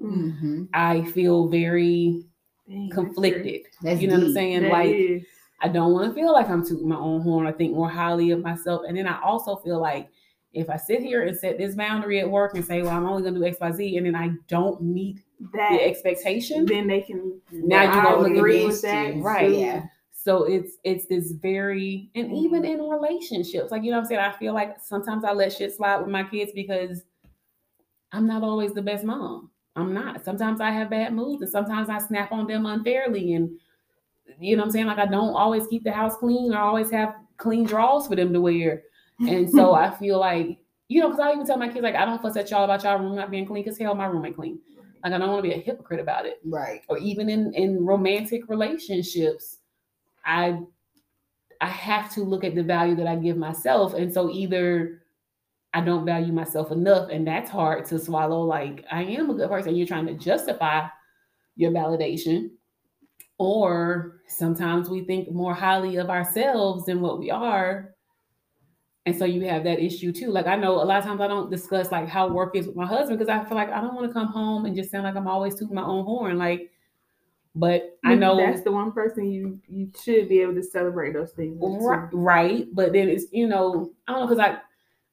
Mm, Mhm. I feel very dang, conflicted. That's you know what I'm saying? That like is. I don't want to feel like I'm tooting my own horn. I think more highly of myself. And then I also feel like if I sit here and set this boundary at work and say, well, I'm only going to do X, Y, Z, and then I don't meet that the expectation, then they can Now you I gonna agree with that you. Right. Yeah. so it's it's this very and even in relationships, like you know what I'm saying, I feel like sometimes I let shit slide with my kids because I'm not always the best mom. I'm not. Sometimes I have bad moods and sometimes I snap on them unfairly and you know what I'm saying? Like I don't always keep the house clean or always have clean drawers for them to wear. And so I feel like, you know, because I even tell my kids, like, I don't fuss at y'all about y'all room not being clean because hell, my room ain't clean. Like I don't want to be a hypocrite about it. Right. Or even in in romantic relationships, I I have to look at the value that I give myself. And so either I don't value myself enough, and that's hard to swallow. Like I am a good person. You're trying to justify your validation. Or sometimes we think more highly of ourselves than what we are. And so you have that issue too. Like I know a lot of times I don't discuss like how work is with my husband because I feel like I don't want to come home and just sound like I'm always tooting my own horn. Like, but I know that's the one person you you should be able to celebrate those things. with. Right, right. But then it's you know I don't know because I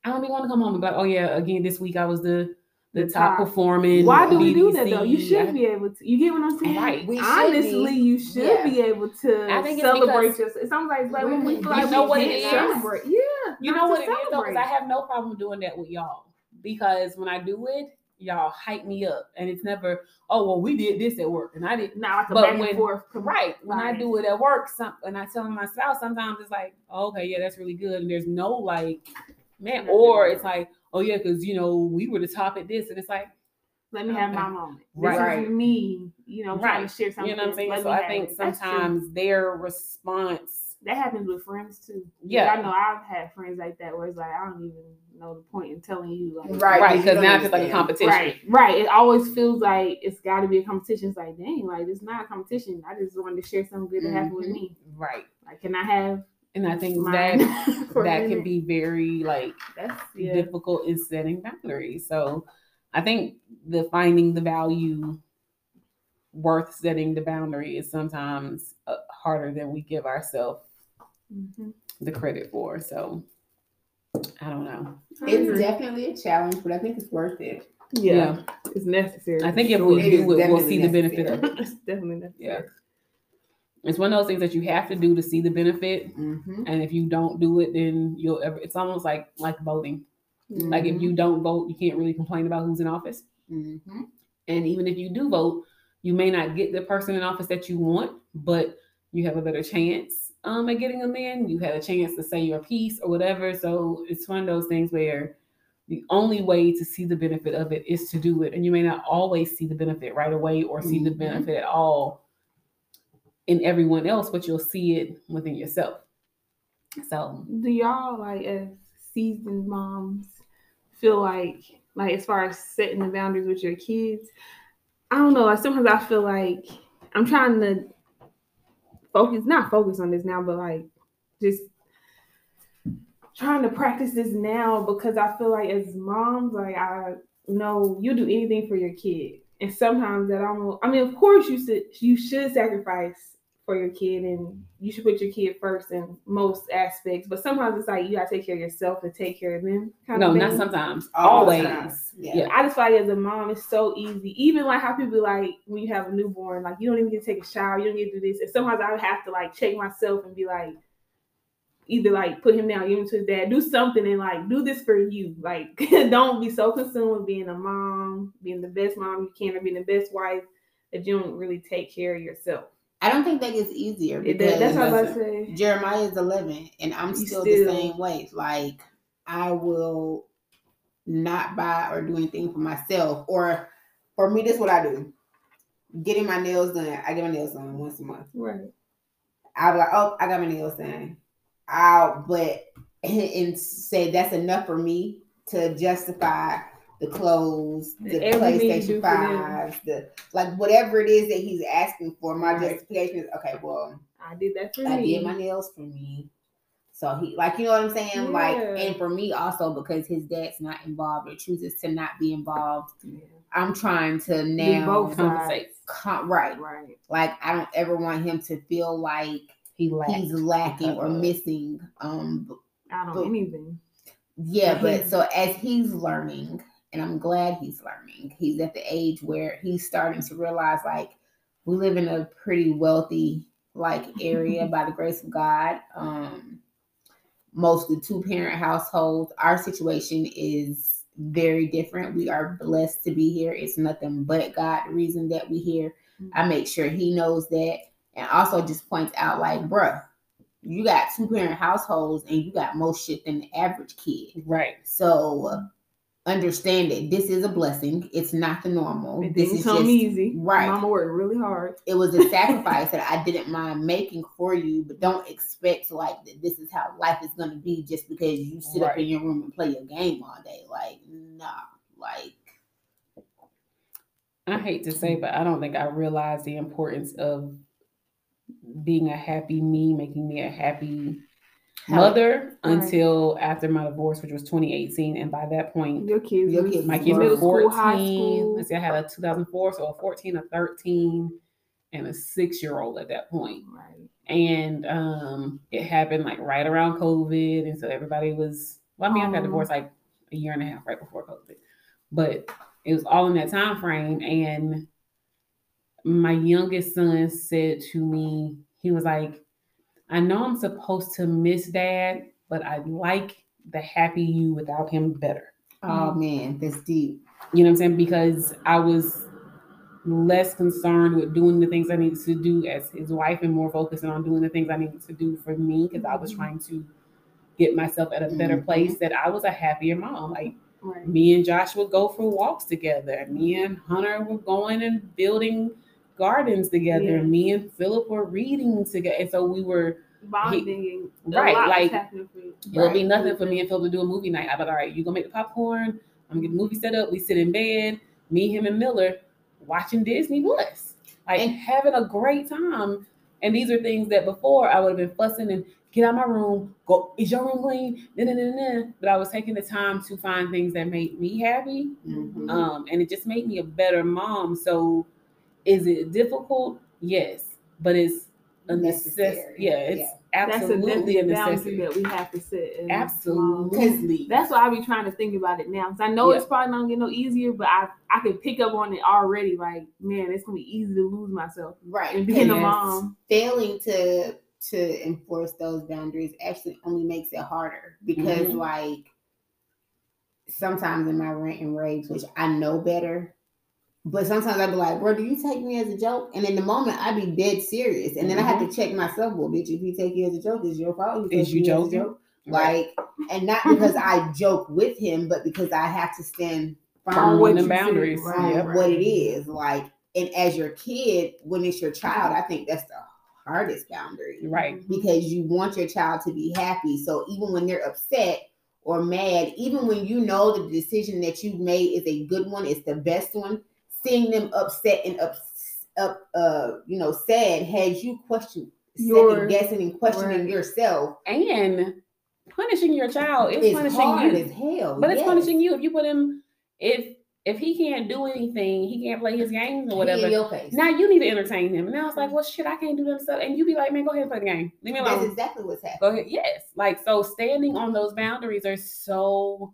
I don't even want to come home and be like oh yeah again this week I was the the, The top, top. performing. Why do we do that though? You should I- be able to. You get what I'm saying? Right. We Honestly, be. you should Yeah. be able to I think it's celebrate yourself. It sounds like, like when we feel like know we what it can't is? celebrate. Yeah. You know to what it is though, because I have no problem doing that with y'all because when I do it, y'all hype me up, and it's never oh well we did this at work and I did not like a but back when- and forth. com- right when I do it at work. Some and I tell my spouse sometimes it's like oh, okay yeah that's really good, and there's no like man, or it's like oh yeah because you know we were the top at this, and it's like Let me have my moment. This Right. is me. You know, trying Right. to share something. you know what I'm saying. So I think it. Sometimes their response that happens with friends too. Yeah. I know I've had friends like that where it's like I don't even know the point in telling you like Right. right because now it's just like a competition. Right, right. It always feels like it's got to be a competition. It's like, dang, like it's not a competition. I just wanted to share something good that happened with Mhm. me. Right. Like, can I have And I think mine that that can be very like That's yeah. difficult in setting boundaries. So I think the finding the value worth setting the boundary is sometimes uh, harder than we give ourselves Mhm. the credit for. So I don't know. I It's agree. definitely a challenge, but I think it's worth it. yeah, it's necessary. I think if we It do it, we'll definitely see the benefit of it. it's definitely necessary. Yeah. It's one of those things that you have to do to see the benefit. Mm-hmm. And if you don't do it, then you'll ever it's almost like like voting. Like Mm-hmm. if you don't vote, you can't really complain about who's in office. Mm-hmm. And even if you do vote, you may not get the person in office that you want, but you have a better chance um, at getting them in. You had a chance to say your piece or whatever. So it's one of those things where the only way to see the benefit of it is to do it. And you may not always see the benefit right away or see the Mhm. benefit at all in everyone else, but you'll see it within yourself. So Do y'all like as seasoned moms feel like like as far as setting the boundaries with your kids? I don't know. Like sometimes I feel like I'm trying to focus, not focus on this now, but like just trying to practice this now because I feel like as moms, like I know you do anything for your kid, and sometimes that almost. I mean, of course you should you should sacrifice for your kid and you should put your kid first in most aspects. But sometimes it's like you gotta take care of yourself and take care of them. Kind no, of not sometimes. All Always. time. Yeah. Yeah. I just feel like as a mom, it's so easy. Even like how people like when you have a newborn, like you don't even get to take a shower, you don't get to do this. And sometimes I would have to like check myself and be like, either like put him down, give him to his dad, do something and like do this for you. Like don't be so consumed with being a mom, being the best mom you can, or being the best wife that you don't really take care of yourself. I don't think that gets easier because that's what I was about to say. Jeremiah is 11 and I'm still, still- the same way. Like I will not buy or do anything for myself or for me this is what I do. Getting my nails done. I get my nails done once a month. Right. I'll be like, oh, I got my nails done. I'll but and say that's enough for me to justify the clothes, the PlayStation fives, the like whatever it is that he's asking for. My Right. justification is okay. Well, I did that for I me. did my nails for me. So he like you know what I'm saying? Like and for me also because his dad's not involved or chooses to not be involved. Yeah. I'm trying to now both Compensate. com- right. Right. Like I don't ever want him to feel like He lacked. he's lacking or missing. Um I don't But- anything. yeah, but so as he's learning, and I'm glad he's learning, he's at the age where he's starting to realize like we live in a pretty wealthy like area by the grace of God. Um mostly two parent households. Our situation is very different. We are blessed to be here. It's nothing but God the reason that we here. I make sure he knows that and also just points out like, bruh, you got two parent households and you got more shit than the average kid. Right. So understand that this is a blessing. It's not the normal. It this is come just easy. right. Mama worked really hard. it was a sacrifice that I didn't mind making for you, but don't expect like that this is how life is gonna be just because you sit up in your room and play your game all day. Like, nah, like I hate to say, but I don't think I realized the importance of being a happy me, making me a happy mother Right. until after my divorce, which was 2018. And by that point, Your kids, Your kids my kids were middle school, 14. high school. Let's see, I had a 2004, so a 14, a 13, and a six year old at that point. Right. And um, it happened like right around COVID. And so everybody was, well, I mean, I got divorced like a year and a half right before COVID, but it was all in that time frame. And my youngest son said to me, he was like, I know I'm supposed to miss dad, but I like the happy you without him better. oh man, that's deep. You know what I'm saying? Because I was less concerned with doing the things I needed to do as his wife and more focusing on doing the things I needed to do for me because I was Mhm. trying to get myself at a better Mhm. place that I was a happier mom. Like Right. me and Josh would go for walks together. Me and Hunter were going and building gardens together. Yeah. Me and Philip were reading together. And so we were Bonding. and Right, like, was happening for you. it would be nothing for me and Philip to do a movie night. I'd be like, all right, you gonna make the popcorn. I'm gonna get the movie set up. We sit in bed, me, him, and Miller watching Disney Plus, like And- having a great time. And these are things that before I would have been fussing and get out my room, go, is your room clean? Nah, nah, nah, nah. But I was taking the time to find things that made me happy. Mhm. Um, and it just made me a better mom. So is it difficult? Yes. But it's a necessity. Necessary. Yeah, it's Yeah. That's a absolutely a necessity. that we have to set. Absolutely. That's why I be trying to think about it now. Cause I know Yeah. it's probably not gonna get no easier, but I I could pick up on it already. Like, man, it's gonna be easy to lose myself Right. and being a mom. failing to to enforce those boundaries actually only makes it harder because Mhm. like sometimes in my rant and rage which i know better but sometimes i'd be like bro do you take me as a joke and in the moment i'd be dead serious and then i have to mm-hmm. check myself well bitch if you take you as a joke it's your fault Is you joking? joke. Right. like and not because i joke with him but because i have to stand firm on the boundaries. right. on Yep. what it is like and as your kid when it's your child i think that's the hardest boundary Right. because you want your child to be happy so even when they're upset or mad even when you know the decision that you've made is a good one it's the best one seeing them upset and up up uh you know sad has you question second guessing and questioning right. yourself And punishing your child is it's punishing hard you. as hell But it's punishing you if you put him if if he can't do anything, he can't play his games or whatever. your face. Now you need to entertain him. And now it's like, well shit, I can't do them stuff. And you be like, man, go ahead and play the game. Leave me alone. that's exactly what's happening Go ahead. Yes. Like so standing on those boundaries are so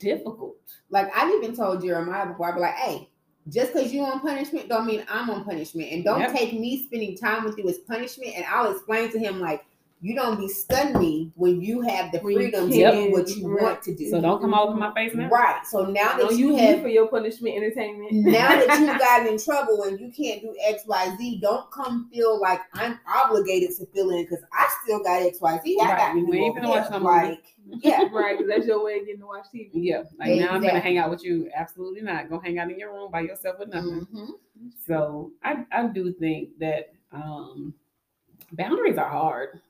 difficult. Like I've even told Jeremiah before, I'd be like, hey, just because you on punishment don't mean I'm on punishment. And don't Yep. take me spending time with you as punishment. And I'll explain to him like you don't be stunning me when you have the freedom to do what you right. want to do. So don't come all over my face now. right. So now I that know you you have for your punishment entertainment. now that you've gotten in trouble and you can't do X, Y, Z, don't come feel like I'm obligated to fill in because I still got X, Y, Z. I Right. got to We do ain't over finna watch there. no. Like, yeah. right, 'cause that's your way of getting to watch TV. Yeah. Like now I'm gonna hang out with you. Absolutely not. Go hang out in your room by yourself with nothing. Mhm. So I, I do think that um boundaries are hard.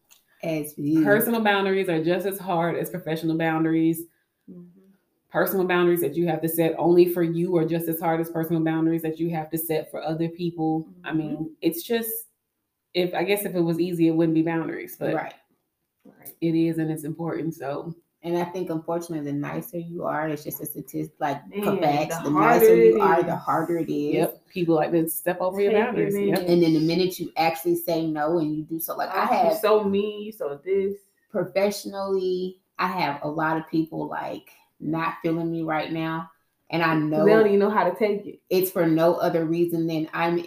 As you. Personal boundaries are just as hard as professional boundaries. Mhm. Personal boundaries that you have to set only for you are just as hard as personal boundaries that you have to set for other people. I Mhm. mean, it's just if I guess if it was easy, it wouldn't be boundaries, but right. Right. it is and it's important. So And I think unfortunately, the nicer you are, it's just a statistic. Like Man, facts, the the, harder nicer you are, the harder it is. yep, people like to step over your Take it boundaries. in. Yep. And then the minute you actually say no and you do so, like I Oh, you have so mean, you so this. professionally, I have a lot of people like not feeling me right now. And I know They don't even know how to take it. it's for no other reason than I'm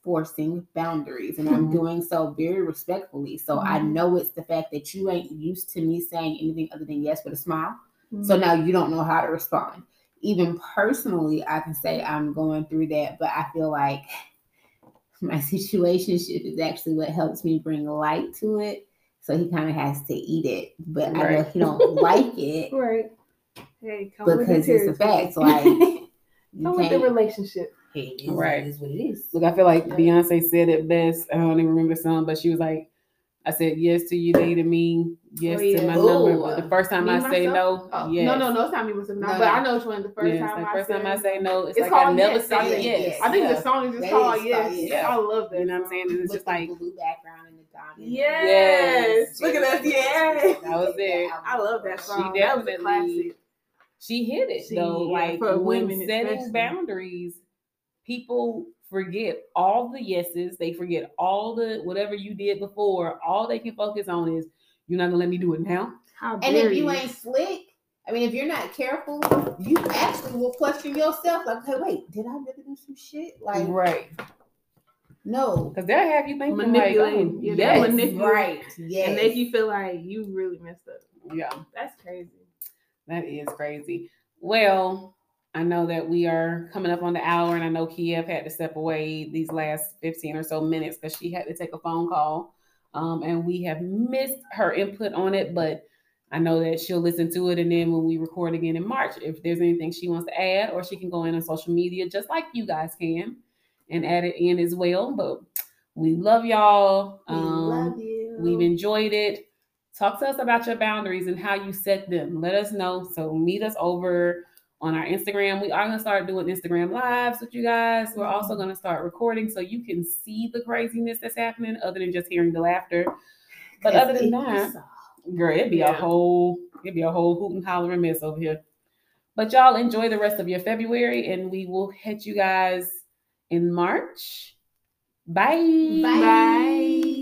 enforcing boundaries and I'm Mhm. doing so very respectfully. So I Mhm. know it's the fact that you ain't used to me saying anything other than yes with a smile. So Mm-hmm. now you don't know how to respond. Even personally, I can say I'm going through that, but I feel like my situationship is actually what helps me bring light to it. So he kind of has to eat it, but I know he don't like it right. Hey, come with because the it's a fact. Like come with the relationship. Hey, it is, Right. It is what it is. Look, I feel like Yeah. Beyonce said it best. I don't even remember the song, but she was like, I said yes to you dating me, yes Oh, yeah. to my number. But the first time Me, I say no, Oh, yes. No, no, no, it's not me myself. No, No, but. I know which one. The first Yes, time the I first time I say no, it's, It's like I called never Yes, said I think. yes. I think Yeah. the song is just That called is Yes. called Yes. Yeah, I love that. You know what I'm song. saying? It's With just the like blue background and the diamond. Yes. Look at us. Yeah. That was it. I love that song. She that was a definitely- classic. she hit it She- though. yeah, like for when women setting especially. boundaries, people forget all the yeses. They forget all the whatever you did before. All they can focus on is you're not gonna let me do it now. How And if you ain't slick, I mean, if you're not careful, you actually will question yourself. Like, hey, wait, did I really do some shit? Like, right. no. Because they'll have you thinking manipulating. like, oh, Yeah, yes. they'll manipulate. Right. Yes. and make you feel like you really messed up. yeah. That's crazy. That is crazy. Well, I know that we are coming up on the hour, and I know Kiev had to step away these last 15 or so minutes because she had to take a phone call. Um, and we have missed her input on it, but I know that she'll listen to it. And then when we record again in March, if there's anything she wants to add, or she can go in on social media just like you guys can and add it in as well. But we love y'all. We Um, love you. We've enjoyed it. Talk to us about your boundaries and how you set them. Let us know. So meet us over on our Instagram. We are going to start doing Instagram lives with you guys. We're also going to start recording so you can see the craziness that's happening other than just hearing the laughter. But other than that, girl, it'd be a whole it'd be a whole hoot and hollering mess over here. But y'all enjoy the rest of your February and we will hit you guys in March. Bye. Bye. Bye.